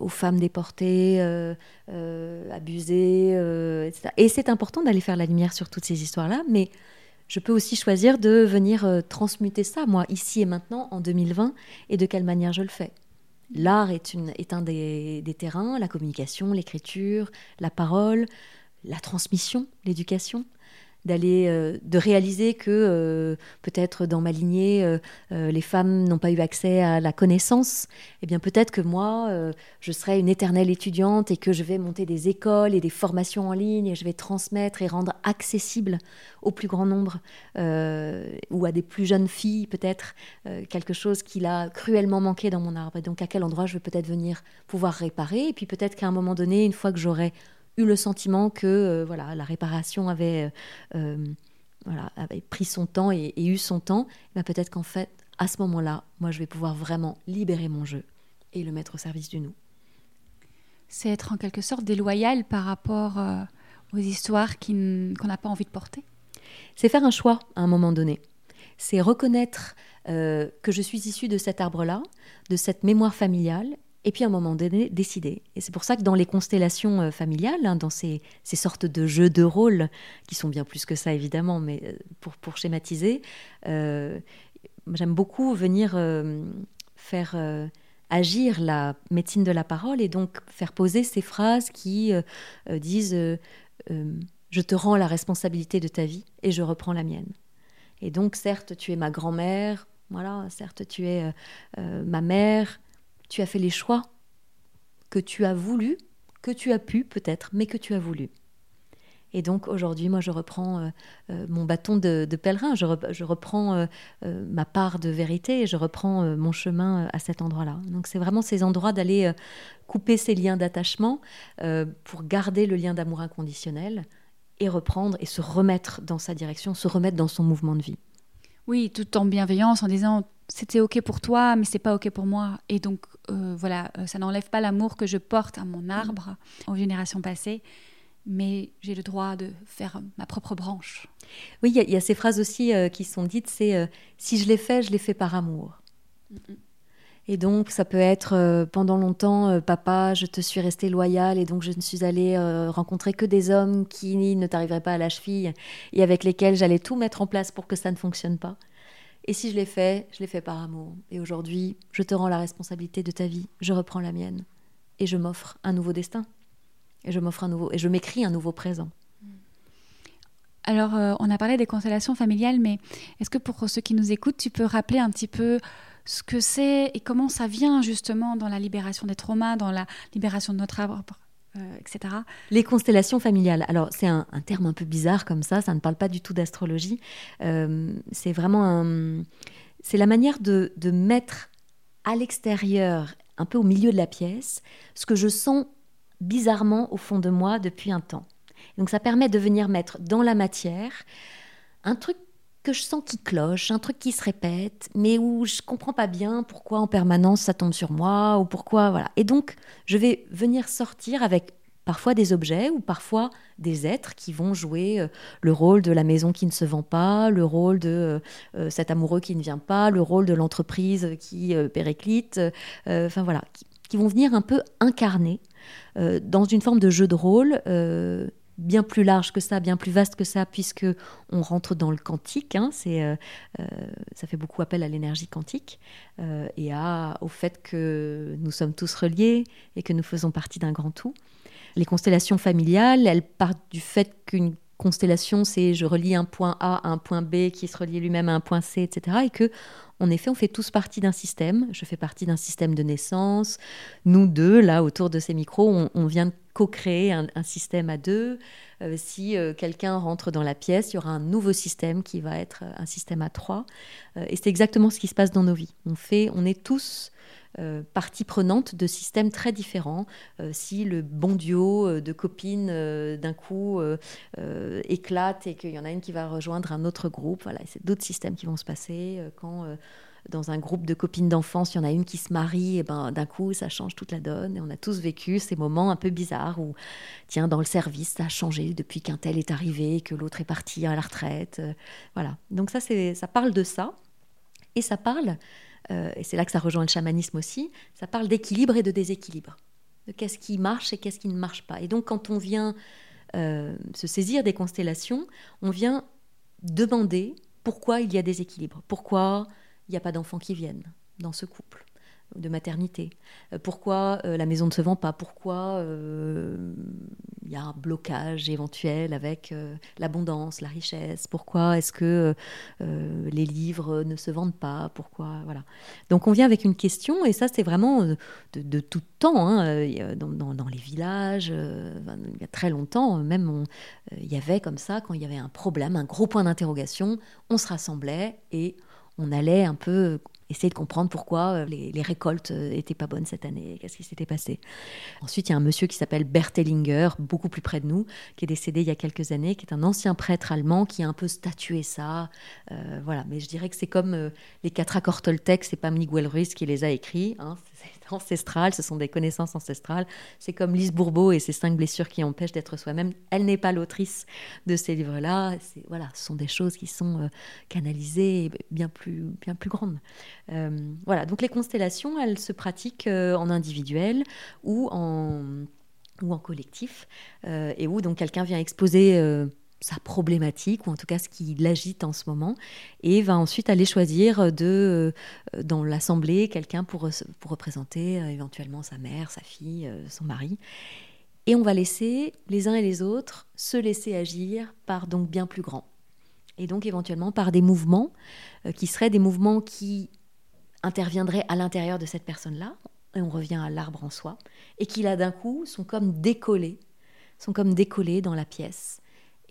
aux femmes déportées, abusées, etc. Et c'est important d'aller faire la lumière sur toutes ces histoires-là, mais je peux aussi choisir de venir euh, transmuter ça, moi, ici et maintenant, en 2020, et de quelle manière je le fais. L'art est, est un des, terrains, la communication, l'écriture, la parole, la transmission, l'éducation d'aller euh, de réaliser que euh, peut-être dans ma lignée euh, les femmes n'ont pas eu accès à la connaissance eh bien peut-être que moi je serai une éternelle étudiante et que je vais monter des écoles et des formations en ligne et je vais transmettre et rendre accessible au plus grand nombre ou à des plus jeunes filles peut-être quelque chose qui l'a cruellement manqué dans mon arbre. Et donc à quel endroit je vais peut-être venir pouvoir réparer. Et puis peut-être qu'à un moment donné une fois que j'aurai eu le sentiment que euh, voilà, la réparation avait, euh, euh, voilà, avait pris son temps et, eu son temps, eh ben, peut-être qu'en fait, à ce moment-là, moi, je vais pouvoir vraiment libérer mon jeu et le mettre au service du nous. C'est être en quelque sorte déloyal par rapport aux histoires qu'on n'a pas envie de porter C'est faire un choix à un moment donné. C'est reconnaître que je suis issue de cet arbre-là, de cette mémoire familiale, et puis à un moment donné décider. Et c'est pour ça que dans les constellations euh, familiales, hein, dans ces, sortes de jeux de rôle, qui sont bien plus que ça évidemment, mais euh, pour, pour schématiser, euh, j'aime beaucoup venir faire agir la médecine de la parole et donc faire poser ces phrases qui disent Je te rends la responsabilité de ta vie et je reprends la mienne. Et donc certes, tu es ma grand-mère, voilà, certes, tu es ma mère, tu as fait les choix que tu as voulu, que tu as pu peut-être, mais que tu as voulu. Et donc aujourd'hui, moi, je reprends euh, euh, mon bâton de, pèlerin, je, reprends euh, ma part de vérité je reprends mon chemin à cet endroit-là. Donc c'est vraiment ces endroits d'aller couper ces liens d'attachement pour garder le lien d'amour inconditionnel et reprendre et se remettre dans sa direction, se remettre dans son mouvement de vie. Oui, tout en bienveillance, en disant c'était ok pour toi, mais c'est pas ok pour moi. Et donc euh, voilà, euh, ça n'enlève pas l'amour que je porte à mon arbre aux générations passées, mais j'ai le droit de faire ma propre branche. Oui, il y, a ces phrases aussi euh, qui sont dites, c'est si je l'ai fait, je l'ai fait par amour. Et donc, ça peut être pendant longtemps, papa, je te suis resté loyal et donc je ne suis allée rencontrer que des hommes qui ne t'arriveraient pas à la cheville et avec lesquels j'allais tout mettre en place pour que ça ne fonctionne pas. Et si je l'ai fait, je l'ai fait par amour. Et aujourd'hui, je te rends la responsabilité de ta vie, je reprends la mienne. Et je m'offre un nouveau destin. Et je m'offre un nouveau. Et je m'écris un nouveau présent. Alors, euh, on a parlé des constellations familiales, mais est-ce que pour ceux qui nous écoutent, tu peux rappeler un petit peu ce que c'est et comment ça vient justement dans la libération des traumas, dans la libération de notre arbre euh, etc. Les constellations familiales. Alors, c'est un, terme un peu bizarre comme ça, ça ne parle pas du tout d'astrologie. Euh, c'est vraiment un... C'est la manière de, de mettre à l'extérieur, un peu au milieu de la pièce, ce que je sens bizarrement au fond de moi depuis un temps. Donc, ça permet de venir mettre dans la matière un truc que je sens qui cloche, un truc qui se répète, mais où je comprends pas bien pourquoi en permanence ça tombe sur moi ou pourquoi voilà. Et donc je vais venir sortir avec parfois des objets ou parfois des êtres qui vont jouer euh, le rôle de la maison qui ne se vend pas, le rôle de euh, euh, cet amoureux qui ne vient pas, le rôle de l'entreprise qui périclite, enfin voilà, qui, qui, vont venir un peu incarner dans une forme de jeu de rôle bien plus large que ça, bien plus vaste que ça, puisque on rentre dans le quantique. Hein, c'est, euh, euh, ça fait beaucoup appel à l'énergie quantique euh, et à, au fait que nous sommes tous reliés et que nous faisons partie d'un grand tout. Les constellations familiales, elles partent du fait qu'une constellation, c'est je relie un point A à un point B qui se relie lui-même à un point C, etc. Et que, en effet, on fait tous partie d'un système. Je fais partie d'un système de naissance. Nous deux, là, autour de ces micros, on, vient de co-créer un, système à deux. Euh, si euh, quelqu'un rentre dans la pièce, il y aura un nouveau système qui va être un système à trois. Euh, et c'est exactement ce qui se passe dans nos vies. On fait, on est tous euh, partie prenante de systèmes très différents. Euh, si le bon duo euh, de copines d'un coup éclate et qu'il y en a une qui va rejoindre un autre groupe, voilà, c'est d'autres systèmes qui vont se passer. quand dans un groupe de copines d'enfance, il y en a une qui se marie, et ben d'un coup, ça change toute la donne. Et on a tous vécu ces moments un peu bizarres où, tiens, dans le service, ça a changé depuis qu'un tel est arrivé, que l'autre est parti à la retraite. voilà. Donc ça, c'est, ça parle de ça. Et ça parle euh, et c'est là que ça rejoint le chamanisme aussi, ça parle d'équilibre et de déséquilibre, de qu'est-ce qui marche et qu'est-ce qui ne marche pas. Et donc quand on vient euh, se saisir des constellations, on vient demander pourquoi il y a des équilibres, pourquoi il n'y a pas d'enfants qui viennent dans ce couple, de maternité. Euh, pourquoi euh, la maison ne se vend pas? Pourquoi euh, il y a un blocage éventuel avec l'abondance, la richesse? Pourquoi est-ce que les livres ne se vendent pas? Pourquoi voilà. Donc on vient avec une question et ça c'est vraiment de, tout temps hein, dans, les villages. il y a très longtemps même il y avait comme ça quand il y avait un problème, un gros point d'interrogation, on se rassemblait et on allait un peu essayer de comprendre pourquoi euh, les, récoltes n'étaient euh, pas bonnes cette année, qu'est-ce qui s'était passé. Ensuite, il y a un monsieur qui s'appelle Bertelinger, beaucoup plus près de nous, qui est décédé il y a quelques années, qui est un ancien prêtre allemand qui a un peu statué ça. Euh, voilà, mais je dirais que c'est comme les quatre accords Toltec, c'est pas Miguel Ruiz qui les a écrits, hein, ancestrales, ce sont des connaissances ancestrales. C'est comme Lise Bourbeau et ses cinq blessures qui empêchent d'être soi-même. Elle n'est pas l'autrice de ces livres-là. Voilà, ce sont des choses qui sont euh, canalisées bien plus, bien plus grandes. Euh, voilà, donc les constellations, elles se pratiquent euh, en individuel ou en, ou en collectif, et où donc quelqu'un vient exposer sa problématique, ou en tout cas ce qui l'agite en ce moment, et va ensuite aller choisir de, euh, dans l'assemblée quelqu'un pour, pour représenter euh, éventuellement sa mère, sa fille, euh, son mari. Et on va laisser les uns et les autres se laisser agir par donc bien plus grand. Et donc éventuellement par des mouvements qui seraient des mouvements qui interviendraient à l'intérieur de cette personne-là, et on revient à l'arbre en soi, et qui là d'un coup sont comme décollés, sont comme décollés dans la pièce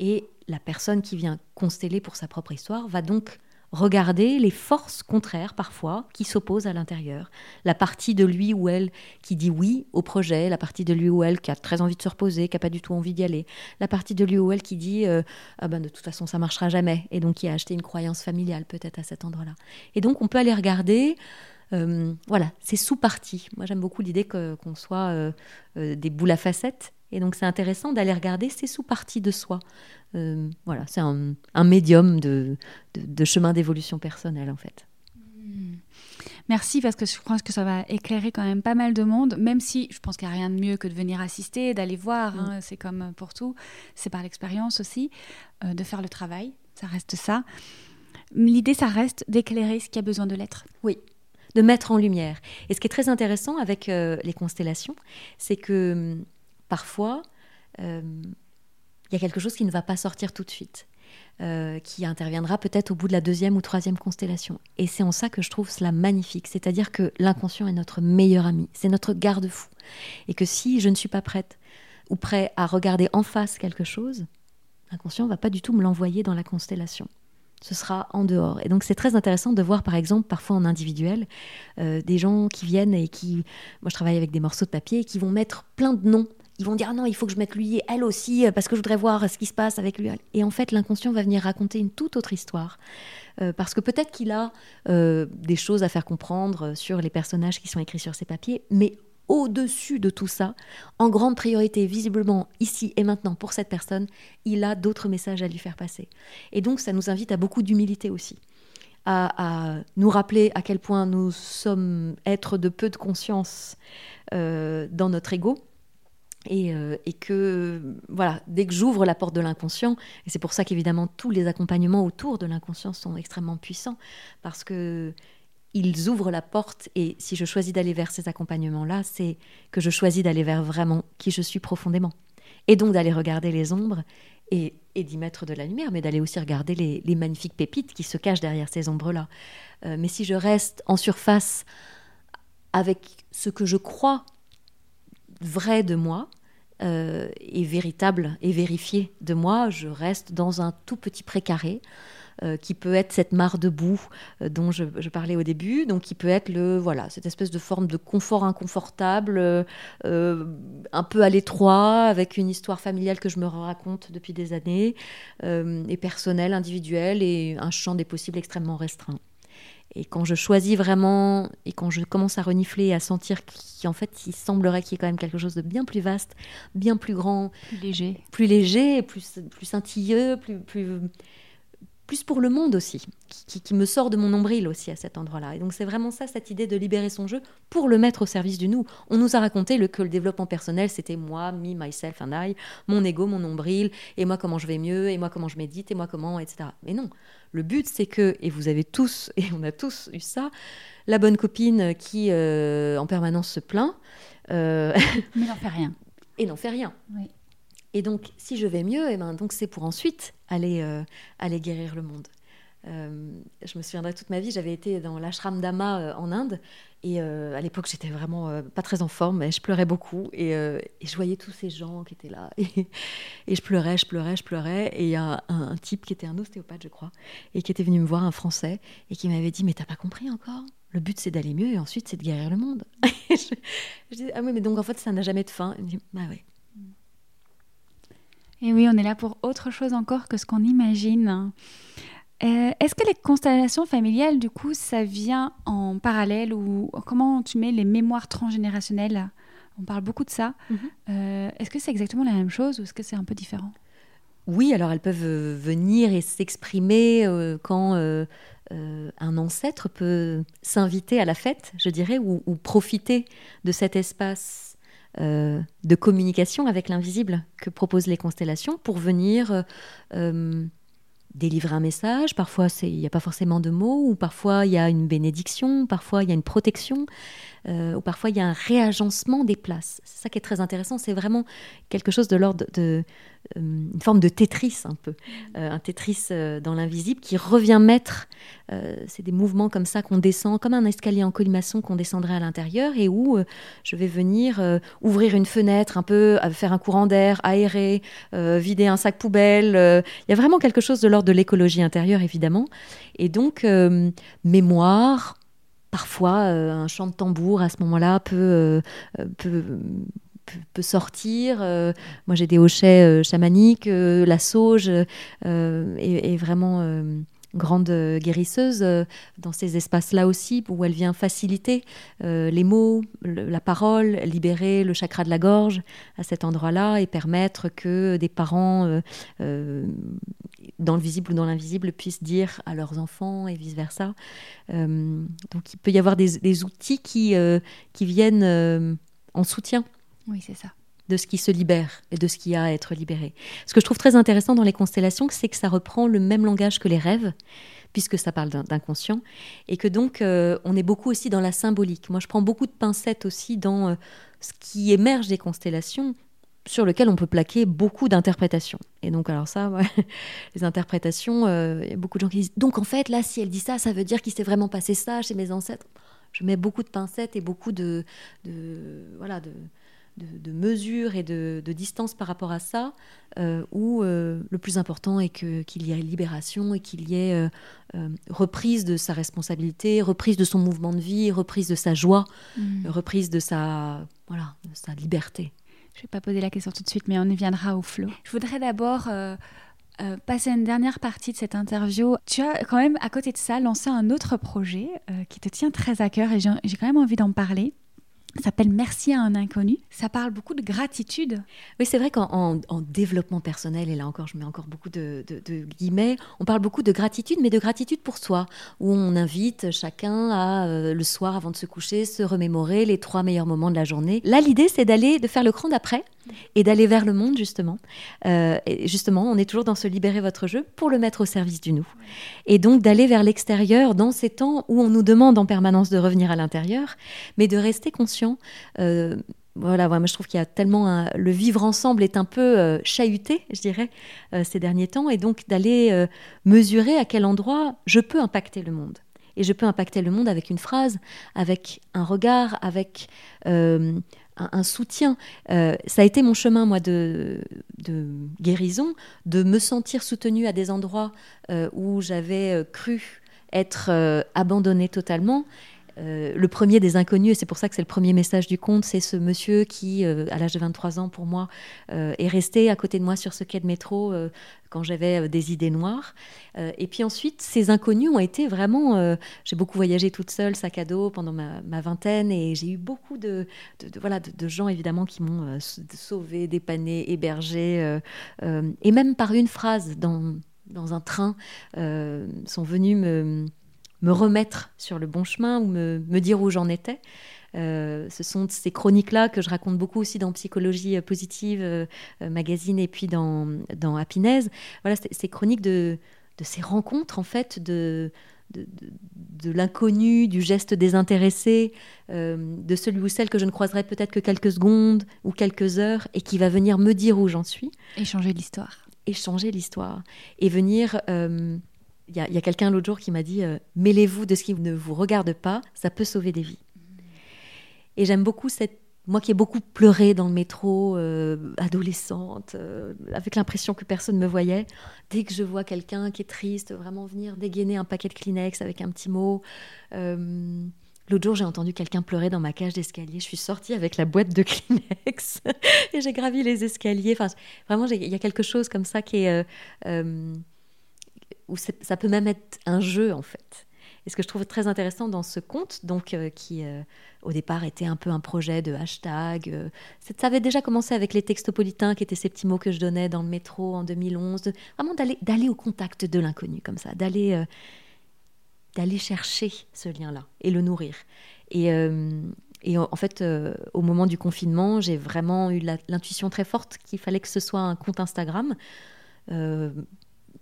et la personne qui vient consteller pour sa propre histoire va donc regarder les forces contraires parfois qui s'opposent à l'intérieur. La partie de lui ou elle qui dit oui au projet, la partie de lui ou elle qui a très envie de se reposer, qui n'a pas du tout envie d'y aller, la partie de lui ou elle qui dit euh, ah ben de toute façon ça marchera jamais et donc qui a acheté une croyance familiale peut-être à cet endroit-là. Et donc on peut aller regarder. Euh, voilà, c'est sous-parties. Moi, j'aime beaucoup l'idée qu'on soit euh, des boules à facettes et donc c'est intéressant d'aller regarder ces sous-parties de soi. Euh, voilà, c'est un, médium de, chemin d'évolution personnelle en fait. Hmm. Merci parce que je pense que ça va éclairer quand même pas mal de monde, même si je pense qu'il n'y a rien de mieux que de venir assister, d'aller voir, hein, mm. c'est comme pour tout, c'est par l'expérience aussi, euh, de faire le travail, ça reste ça. L'idée, ça reste d'éclairer ce qui a besoin de l'être. Oui, de mettre en lumière. Et ce qui est très intéressant avec euh, les constellations, c'est que hum, parfois, euh, il y a quelque chose qui ne va pas sortir tout de suite, euh, qui interviendra peut-être au bout de la deuxième ou troisième constellation. Et c'est en ça que je trouve cela magnifique, c'est-à-dire que l'inconscient est notre meilleur ami, c'est notre garde-fou. Et que si je ne suis pas prête ou prêt à regarder en face quelque chose, l'inconscient ne va pas du tout me l'envoyer dans la constellation ce sera en dehors. Et donc c'est très intéressant de voir par exemple parfois en individuel euh, des gens qui viennent et qui, moi je travaille avec des morceaux de papier, et qui vont mettre plein de noms ils vont dire ah non, il faut que je mette lui et elle aussi euh, parce que je voudrais voir ce qui se passe avec lui. Et en fait, l'inconscient va venir raconter une toute autre histoire. Euh, parce que peut-être qu'il a des choses à faire comprendre sur les personnages qui sont écrits sur ces papiers, mais au-dessus de tout ça, en grande priorité, visiblement ici et maintenant pour cette personne, il a d'autres messages à lui faire passer. Et donc, ça nous invite à beaucoup d'humilité aussi. À, nous rappeler à quel point nous sommes êtres de peu de conscience dans notre ego, euh, et, que, voilà, dès que j'ouvre la porte de l'inconscient, et c'est pour ça qu'évidemment tous les accompagnements autour de l'inconscient sont extrêmement puissants, parce que ils ouvrent la porte, et si je choisis d'aller vers ces accompagnements-là, c'est que je choisis d'aller vers vraiment qui je suis profondément. Et donc d'aller regarder les ombres et, d'y mettre de la lumière, mais d'aller aussi regarder les, magnifiques pépites qui se cachent derrière ces ombres-là. Euh, mais si je reste en surface avec ce que je crois vrai de moi euh, et véritable et vérifié de moi, je reste dans un tout petit précaré. Euh, qui peut être cette mare de boue euh, dont je, parlais au début, donc qui peut être le voilà cette espèce de forme de confort inconfortable, un peu à l'étroit, avec une histoire familiale que je me raconte depuis des années, et personnelle, individuelle, et un champ des possibles extrêmement restreint. Et quand je choisis vraiment, et quand je commence à renifler et à sentir qu'en fait, il semblerait qu'il y ait quand même quelque chose de bien plus vaste, bien plus grand, plus léger, plus léger, plus, plus scintilleux, plus, plus, plus pour le monde aussi, qui, me sort de mon nombril aussi à cet endroit-là. Et donc c'est vraiment ça, cette idée de libérer son jeu pour le mettre au service du nous. On nous a raconté le, que le développement personnel, c'était moi, me, myself and I, mon ego, mon nombril, et moi comment je vais mieux, et moi comment je médite, et moi comment, etc. Mais non, le but c'est que, et vous avez tous, et on a tous eu ça, la bonne copine qui euh, en permanence se plaint. Euh, Mais n'en fait rien. Et n'en fait rien. Oui. Et donc, si je vais mieux, eh ben, donc c'est pour ensuite aller, euh, aller guérir le monde. Euh, je me souviendrai toute ma vie, j'avais été dans l'ashram d'Ama euh, en Inde, et à l'époque j'étais vraiment pas très en forme, mais je pleurais beaucoup, et, je voyais tous ces gens qui étaient là, et, je pleurais, je pleurais, je pleurais, et il y a un, type qui était un ostéopathe, je crois, et qui était venu me voir, un Français, et qui m'avait dit, mais t'as pas compris encore? Le but c'est d'aller mieux et ensuite c'est de guérir le monde. je, je dis, ah oui, mais donc en fait ça n'a jamais de fin. Il me dit, bah oui. Et oui, on est là pour autre chose encore que ce qu'on imagine. Euh, est-ce que les constellations familiales, du coup, ça vient en parallèle ou comment tu mets les mémoires transgénérationnelles? On parle beaucoup de ça. Mhm. Euh, est-ce que c'est exactement la même chose ou est-ce que c'est un peu différent? Oui, alors elles peuvent euh, venir et s'exprimer quand un ancêtre peut s'inviter à la fête, je dirais, ou, ou profiter de cet espace euh, de communication avec l'invisible que proposent les constellations pour venir euh, euh, délivrer un message. Parfois, il n'y a pas forcément de mots, ou parfois il y a une bénédiction, parfois il y a une protection, ou parfois il y a un réagencement des places. C'est ça qui est très intéressant. C'est vraiment quelque chose de l'ordre de, une forme de Tetris un peu, euh, un Tetris euh, dans l'invisible qui revient mettre, c'est des mouvements comme ça qu'on descend, comme un escalier en colimaçon qu'on descendrait à l'intérieur et où je vais venir ouvrir une fenêtre, un peu faire un courant d'air, aérer, vider un sac poubelle. Il y a vraiment quelque chose de l'ordre de l'écologie intérieure évidemment. Et donc mémoire, parfois un chant de tambour à ce moment-là peut, peut peut sortir. Euh, moi, j'ai des hochets euh, chamaniques. Euh, la sauge est, vraiment grande guérisseuse dans ces espaces-là aussi, où elle vient faciliter les mots, la parole, libérer le chakra de la gorge à cet endroit-là et permettre que des parents, dans le visible ou dans l'invisible, puissent dire à leurs enfants et vice-versa. donc il peut y avoir des, des outils qui, qui viennent en soutien oui, c'est ça. De ce qui se libère et de ce qui a à être libéré. Ce que je trouve très intéressant dans les constellations, c'est que ça reprend le même langage que les rêves, puisque ça parle d'inconscient, et que donc euh, on est beaucoup aussi dans la symbolique. Moi, je prends beaucoup de pincettes aussi dans euh, ce qui émerge des constellations, sur lequel on peut plaquer beaucoup d'interprétations. Et donc, alors ça, les interprétations, euh, il y a beaucoup de gens qui disent donc en fait, là, si elle dit ça, ça veut dire qu'il s'est vraiment passé ça chez mes ancêtres. Je mets beaucoup de pincettes et beaucoup de, de voilà, de, de, mesure et de, distance par rapport à ça, euh, où euh, le plus important est qu'il y ait libération et qu'il y ait euh, reprise de sa responsabilité, reprise de son mouvement de vie, reprise de sa joie, mm. reprise de sa, voilà, de sa liberté. Je ne vais pas poser la question tout de suite, mais on y viendra au flot. Je voudrais d'abord passer une dernière partie de cette interview. Tu as quand même, à côté de ça, lancé un autre projet qui te tient très à cœur et j'ai quand même envie d'en parler. S'appelle Merci à un inconnu. Ça parle beaucoup de gratitude. Oui, c'est vrai qu'en développement personnel, et là encore, je mets encore beaucoup de, guillemets, on parle beaucoup de gratitude, mais de gratitude pour soi, où on invite chacun à, euh, le soir avant de se coucher, se remémorer les trois meilleurs moments de la journée. Là, l'idée, c'est d'aller, de faire le cran d'après et d'aller vers le monde, justement. Euh, et justement, on est toujours dans ce libérer votre jeu pour le mettre au service du nous. Et donc d'aller vers l'extérieur dans ces temps où on nous demande en permanence de revenir à l'intérieur, mais de rester conscient. Euh, voilà, moi je trouve qu'il y a tellement le vivre ensemble est un peu euh, chahuté, je dirais, ces derniers temps, et donc d'aller mesurer à quel endroit je peux impacter le monde. Et je peux impacter le monde avec une phrase, avec un regard, avec un, soutien. Euh, ça a été mon chemin, moi, de, guérison, de me sentir soutenue à des endroits euh, où j'avais euh, cru être abandonnée totalement euh, le premier des inconnus, et c'est pour ça que c'est le premier message du conte, c'est ce monsieur qui, euh, à l'âge de 23 ans pour moi, euh, est resté à côté de moi sur ce quai de métro quand j'avais des idées noires. et puis ensuite, ces inconnus ont été vraiment... j'ai beaucoup voyagé toute seule, sac à dos, pendant ma, vingtaine, et j'ai eu beaucoup de, voilà, de, gens, évidemment, qui m'ont sauvé, dépanné, hébergé, et même par une phrase dans dans un train sont venus me, me remettre sur le bon chemin ou me, me dire où j'en étais. Euh, ce sont ces chroniques-là que je raconte beaucoup aussi dans Psychologie euh, positive euh, magazine et puis dans, dans Happiness. Voilà, ces chroniques de, de ces rencontres en fait de de, de, l'inconnu, du geste désintéressé, de celui ou celle que je ne croiserai peut-être que quelques secondes ou quelques heures et qui va venir me dire où j'en suis. Et changer l'histoire. Et changer l'histoire. Et venir il y a, quelqu'un l'autre jour qui m'a dit mêlez-vous de ce qui ne vous regarde pas, ça peut sauver des vies. Et j'aime beaucoup cette moi qui ai beaucoup pleuré dans le métro, euh, adolescente, euh, avec l'impression que personne ne me voyait, dès que je vois quelqu'un qui est triste, vraiment venir dégainer un paquet de Kleenex avec un petit mot. Euh, l'autre jour, j'ai entendu quelqu'un pleurer dans ma cage d'escalier. Je suis sortie avec la boîte de Kleenex et j'ai gravi les escaliers. Enfin, vraiment, il y a quelque chose comme ça qui est. où ça peut même être un jeu, en fait. Et ce que je trouve très intéressant dans ce conte, donc qui au départ était un peu un projet de hashtag. Euh, ça avait déjà commencé avec les textopolitains, qui étaient ces petits mots que je donnais dans le métro en 2011. vraiment d'aller, au contact de l'inconnu, comme ça, d'aller, euh, d'aller chercher ce lien-là et le nourrir. Et, euh, et en, fait, au moment du confinement, j'ai vraiment eu l'intuition très forte qu'il fallait que ce soit un compte Instagram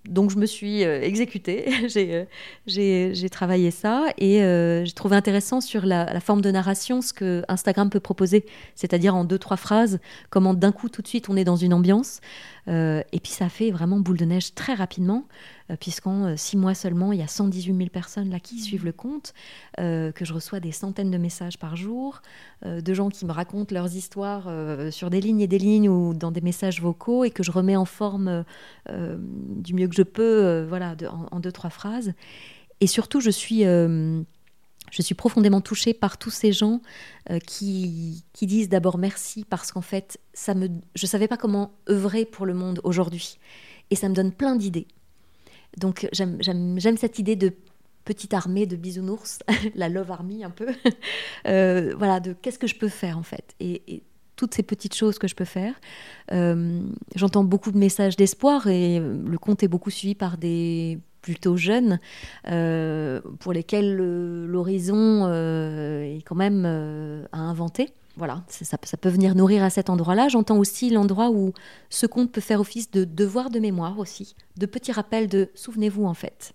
donc je me suis euh, exécutée, euh, j'ai travaillé ça et euh, j'ai trouvé intéressant sur la, forme de narration ce que Instagram peut proposer, c'est-à-dire en deux, trois phrases, comment d'un coup tout de suite on est dans une ambiance. et puis ça fait vraiment boule de neige très rapidement. Euh, puisqu'en euh, six mois seulement, il y a 118 000 personnes là qui mmh. suivent le compte, euh, que je reçois des centaines de messages par jour, de gens qui me racontent leurs histoires sur des lignes et des lignes ou dans des messages vocaux et que je remets en forme du mieux que je peux, voilà, en, deux, trois phrases. Et surtout, je suis je suis profondément touchée par tous ces gens qui, qui, disent d'abord merci parce qu'en fait, ça me, je ne savais pas comment œuvrer pour le monde aujourd'hui. Et ça me donne plein d'idées. Donc j'aime cette idée de petite armée de bisounours, la Love Army un peu. Euh, voilà, de qu'est-ce que je peux faire en fait. Et, toutes ces petites choses que je peux faire. Euh, j'entends beaucoup de messages d'espoir et le compte est beaucoup suivi par des plutôt jeunes euh, pour lesquels l'horizon est quand même à inventer voilà, ça, peut venir nourrir à cet endroit-là. J'entends aussi l'endroit où ce conte peut faire office de devoir de mémoire aussi, de petits rappels de souvenez-vous en fait.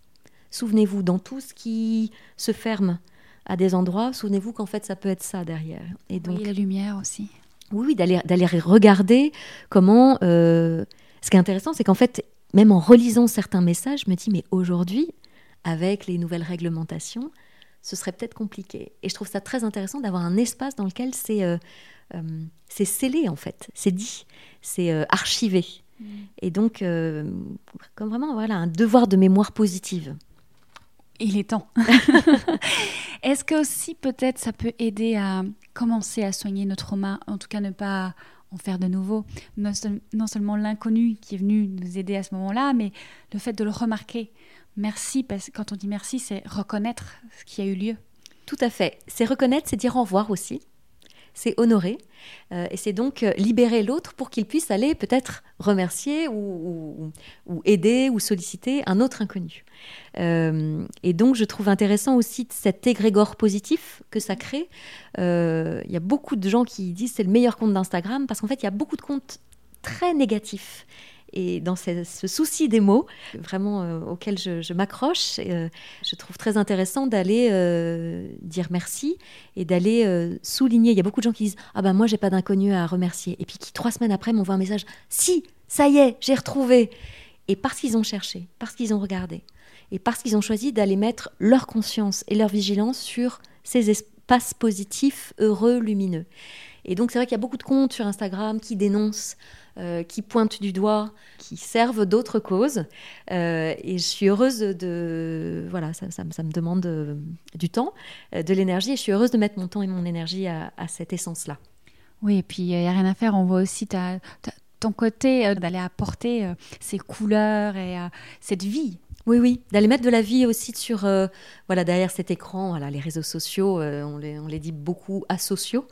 Souvenez-vous dans tout ce qui se ferme à des endroits, souvenez-vous qu'en fait ça peut être ça derrière. Et donc la lumière aussi. Oui, d'aller d'aller regarder comment. Euh, ce qui est intéressant, c'est qu'en fait, même en relisant certains messages, je me dis mais aujourd'hui, avec les nouvelles réglementations, ce serait peut-être compliqué. Et je trouve ça très intéressant d'avoir un espace dans lequel c'est euh, euh, scellé, en fait, c'est dit, c'est euh, archivé. Mm. Et donc, comme vraiment, voilà, un devoir de mémoire positive. Il est temps. Est-ce que aussi peut-être ça peut aider à commencer à soigner notre trauma, en tout cas ne pas en faire de nouveau? Non, non seulement l'inconnu qui est venu nous aider à ce moment-là, mais le fait de le remarquer, Merci, parce que quand on dit merci, c'est reconnaître ce qui a eu lieu. Tout à fait. C'est reconnaître, c'est dire au revoir aussi. C'est honorer. Euh, et c'est donc euh, libérer l'autre pour qu'il puisse aller peut-être remercier ou, aider ou solliciter un autre inconnu. Euh, et donc, je trouve intéressant aussi cet égrégore positif que ça crée. Il y a beaucoup de gens qui disent c'est le meilleur compte d'Instagram parce qu'en fait, il y a beaucoup de comptes très négatifs et dans ce, souci des mots, vraiment euh, auquel je, m'accroche, euh, je trouve très intéressant d'aller euh, dire merci et d'aller souligner. Il y a beaucoup de gens qui disent Ah ben moi, j'ai pas d'inconnu à remercier. Et puis qui, trois semaines après, m'envoient un message Si, ça y est, j'ai retrouvé. Et parce qu'ils ont cherché, parce qu'ils ont regardé, et parce qu'ils ont choisi d'aller mettre leur conscience et leur vigilance sur ces espaces positifs, heureux, lumineux. Et donc, c'est vrai qu'il y a beaucoup de comptes sur Instagram qui dénoncent qui pointent du doigt, qui servent d'autres causes. Euh, et je suis heureuse de... Voilà, ça, me demande euh, du temps, de l'énergie, et je suis heureuse de mettre mon temps et mon énergie à, cette essence-là. Oui, et puis il n'y a rien à faire, on voit aussi ta, ton côté d'aller apporter ces couleurs et cette vie Oui, oui, d'aller mettre de la vie aussi sur, euh, voilà, derrière cet écran, voilà, les réseaux sociaux, euh, on, les, dit beaucoup asociaux.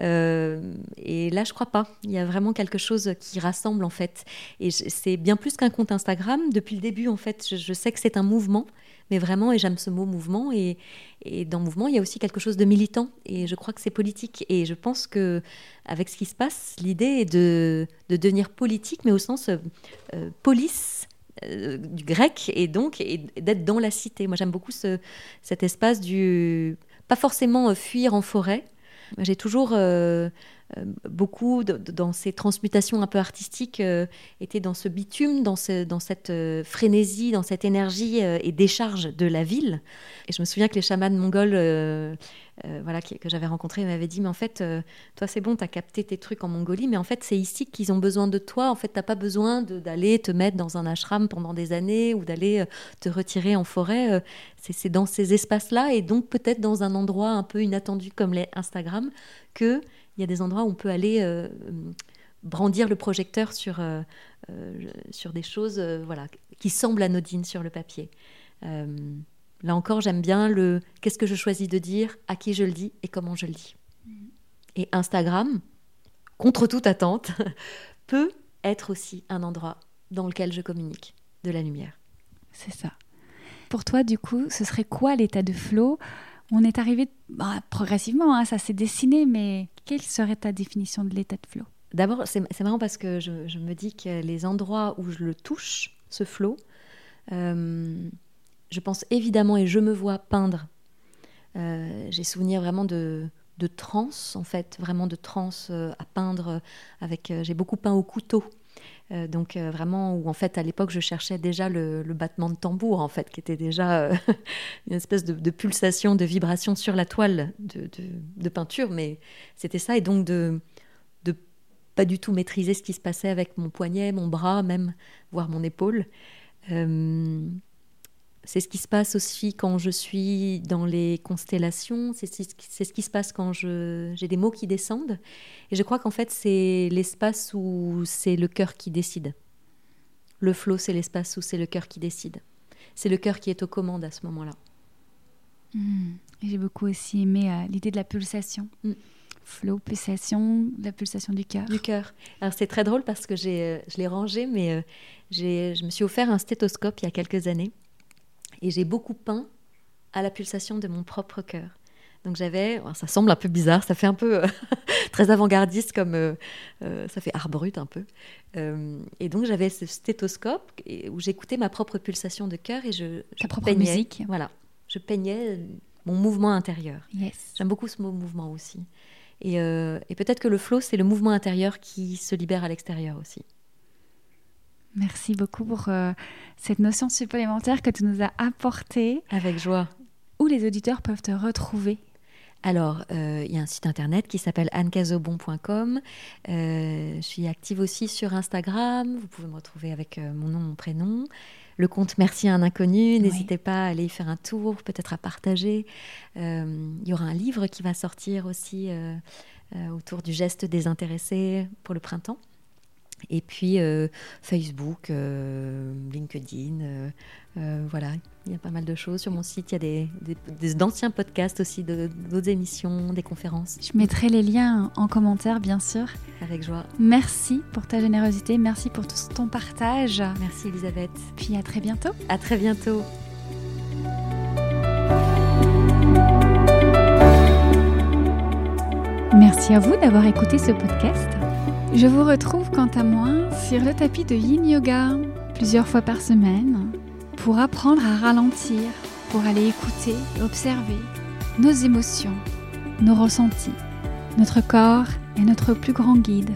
Euh, et là, je crois pas. Il y a vraiment quelque chose qui rassemble en fait. Et c'est bien plus qu'un compte Instagram. Depuis le début, en fait, je, je sais que c'est un mouvement, mais vraiment, et j'aime ce mot mouvement. Et, et, dans mouvement, il y a aussi quelque chose de militant. Et je crois que c'est politique. Et je pense que avec ce qui se passe, l'idée est de, de, devenir politique, mais au sens police euh, du grec et donc d'être dans la cité. Moi, j'aime beaucoup ce, cet espace du pas forcément euh, fuir en forêt. J'ai toujours euh, beaucoup dans ces transmutations un peu artistiques été dans ce bitume, dans, ce, dans cette frénésie, dans cette énergie et décharge de la ville. Et je me souviens que les chamans mongols euh, voilà, que, j'avais rencontré m'avait dit, mais en fait, euh, toi c'est bon, tu as capté tes trucs en Mongolie, mais en fait c'est ici qu'ils ont besoin de toi. En fait, t'as pas besoin d'aller te mettre dans un ashram pendant des années ou d'aller euh, te retirer en forêt. c'est dans ces espaces-là et donc peut-être dans un endroit un peu inattendu comme les Instagram qu'il y a des endroits où on peut aller brandir le projecteur sur, sur des choses voilà, qui semblent anodines sur le papier. Là encore, j'aime bien le qu'est-ce que je choisis de dire, à qui je le dis et comment je le dis. Mm. Et Instagram, contre toute attente, peut être aussi un endroit dans lequel je communique de la lumière. C'est ça. Pour toi, du coup, ce serait quoi l'état de flow On est arrivé bah, progressivement, hein, ça s'est dessiné, mais quelle serait ta définition de l'état de flow? D'abord, c'est marrant parce que je, me dis que les endroits où je le touche, ce flow, euh, je pense évidemment, et je me vois peindre, euh, j'ai souvenir vraiment de, de trance, en fait, vraiment de trance euh, à peindre. avec. J'ai beaucoup peint au couteau. Donc vraiment, où en fait, à l'époque, je cherchais déjà le, battement de tambour, en fait, qui était déjà une espèce de, pulsation, de vibration sur la toile de, de peinture. Mais c'était ça, et donc de de pas du tout maîtriser ce qui se passait avec mon poignet, mon bras, même, voire mon épaule. C'est ce qui se passe aussi quand je suis dans les constellations, c'est ce qui se passe quand j'ai des mots qui descendent. Et je crois qu'en fait, c'est l'espace où c'est le cœur qui décide. Le flot, c'est l'espace où c'est le cœur qui décide. C'est le cœur qui est aux commandes à ce moment-là. Hmm. J'ai beaucoup aussi aimé euh, l'idée de la pulsation. Mm. Flow, pulsation, la pulsation du cœur. Du cœur. Alors c'est très drôle parce que euh, je l'ai rangé, mais euh, je me suis offert un stéthoscope il y a quelques années. Et j'ai beaucoup peint à la pulsation de mon propre cœur. Donc j'avais, ça semble un peu bizarre, ça fait un peu euh, très avant-gardiste comme euh, euh, ça fait art brut un peu. et donc j'avais ce stéthoscope où j'écoutais ma propre pulsation de cœur et je, Ta propre musique. Voilà, je peignais mon mouvement intérieur. Yes. J'aime beaucoup ce mot mouvement aussi. Et, et peut-être que le flow, c'est le mouvement intérieur qui se libère à l'extérieur aussi. Merci beaucoup pour euh, cette notion supplémentaire que tu nous as apportée. Avec joie. Où les auditeurs peuvent te retrouver? Alors, euh, il y a un site internet qui s'appelle annecazobon.com. Euh, je suis active aussi sur Instagram. Vous pouvez me retrouver avec mon nom, mon prénom. Le compte Merci à un inconnu. N'hésitez pas à aller y faire un tour, peut-être à partager. il y aura un livre qui va sortir aussi autour du geste désintéressé pour le printemps. Et puis euh, Facebook, euh, LinkedIn, euh, voilà, il y a pas mal de choses sur mon site. Il y a des, d'anciens podcasts aussi, d'autres émissions, des conférences. Je mettrai les liens en commentaire, bien sûr. Avec joie. Merci pour ta générosité, merci pour tout ton partage. Merci Elisabeth. Puis à très bientôt. À très bientôt. Merci à vous d'avoir écouté ce podcast. Je vous retrouve quant à moi sur le tapis de Yin Yoga plusieurs fois par semaine pour apprendre à ralentir, pour aller écouter, observer nos émotions, nos ressentis. Notre corps est notre plus grand guide.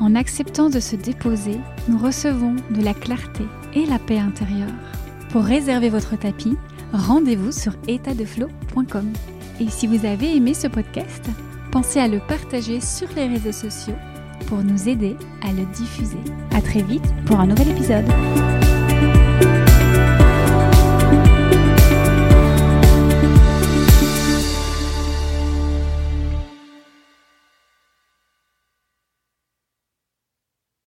En acceptant de se déposer, nous recevons de la clarté et la paix intérieure. Pour réserver votre tapis, rendez-vous sur étatdeflow.com. Et si vous avez aimé ce podcast, pensez à le partager sur les réseaux sociaux pour nous aider à le diffuser. À très vite pour un nouvel épisode.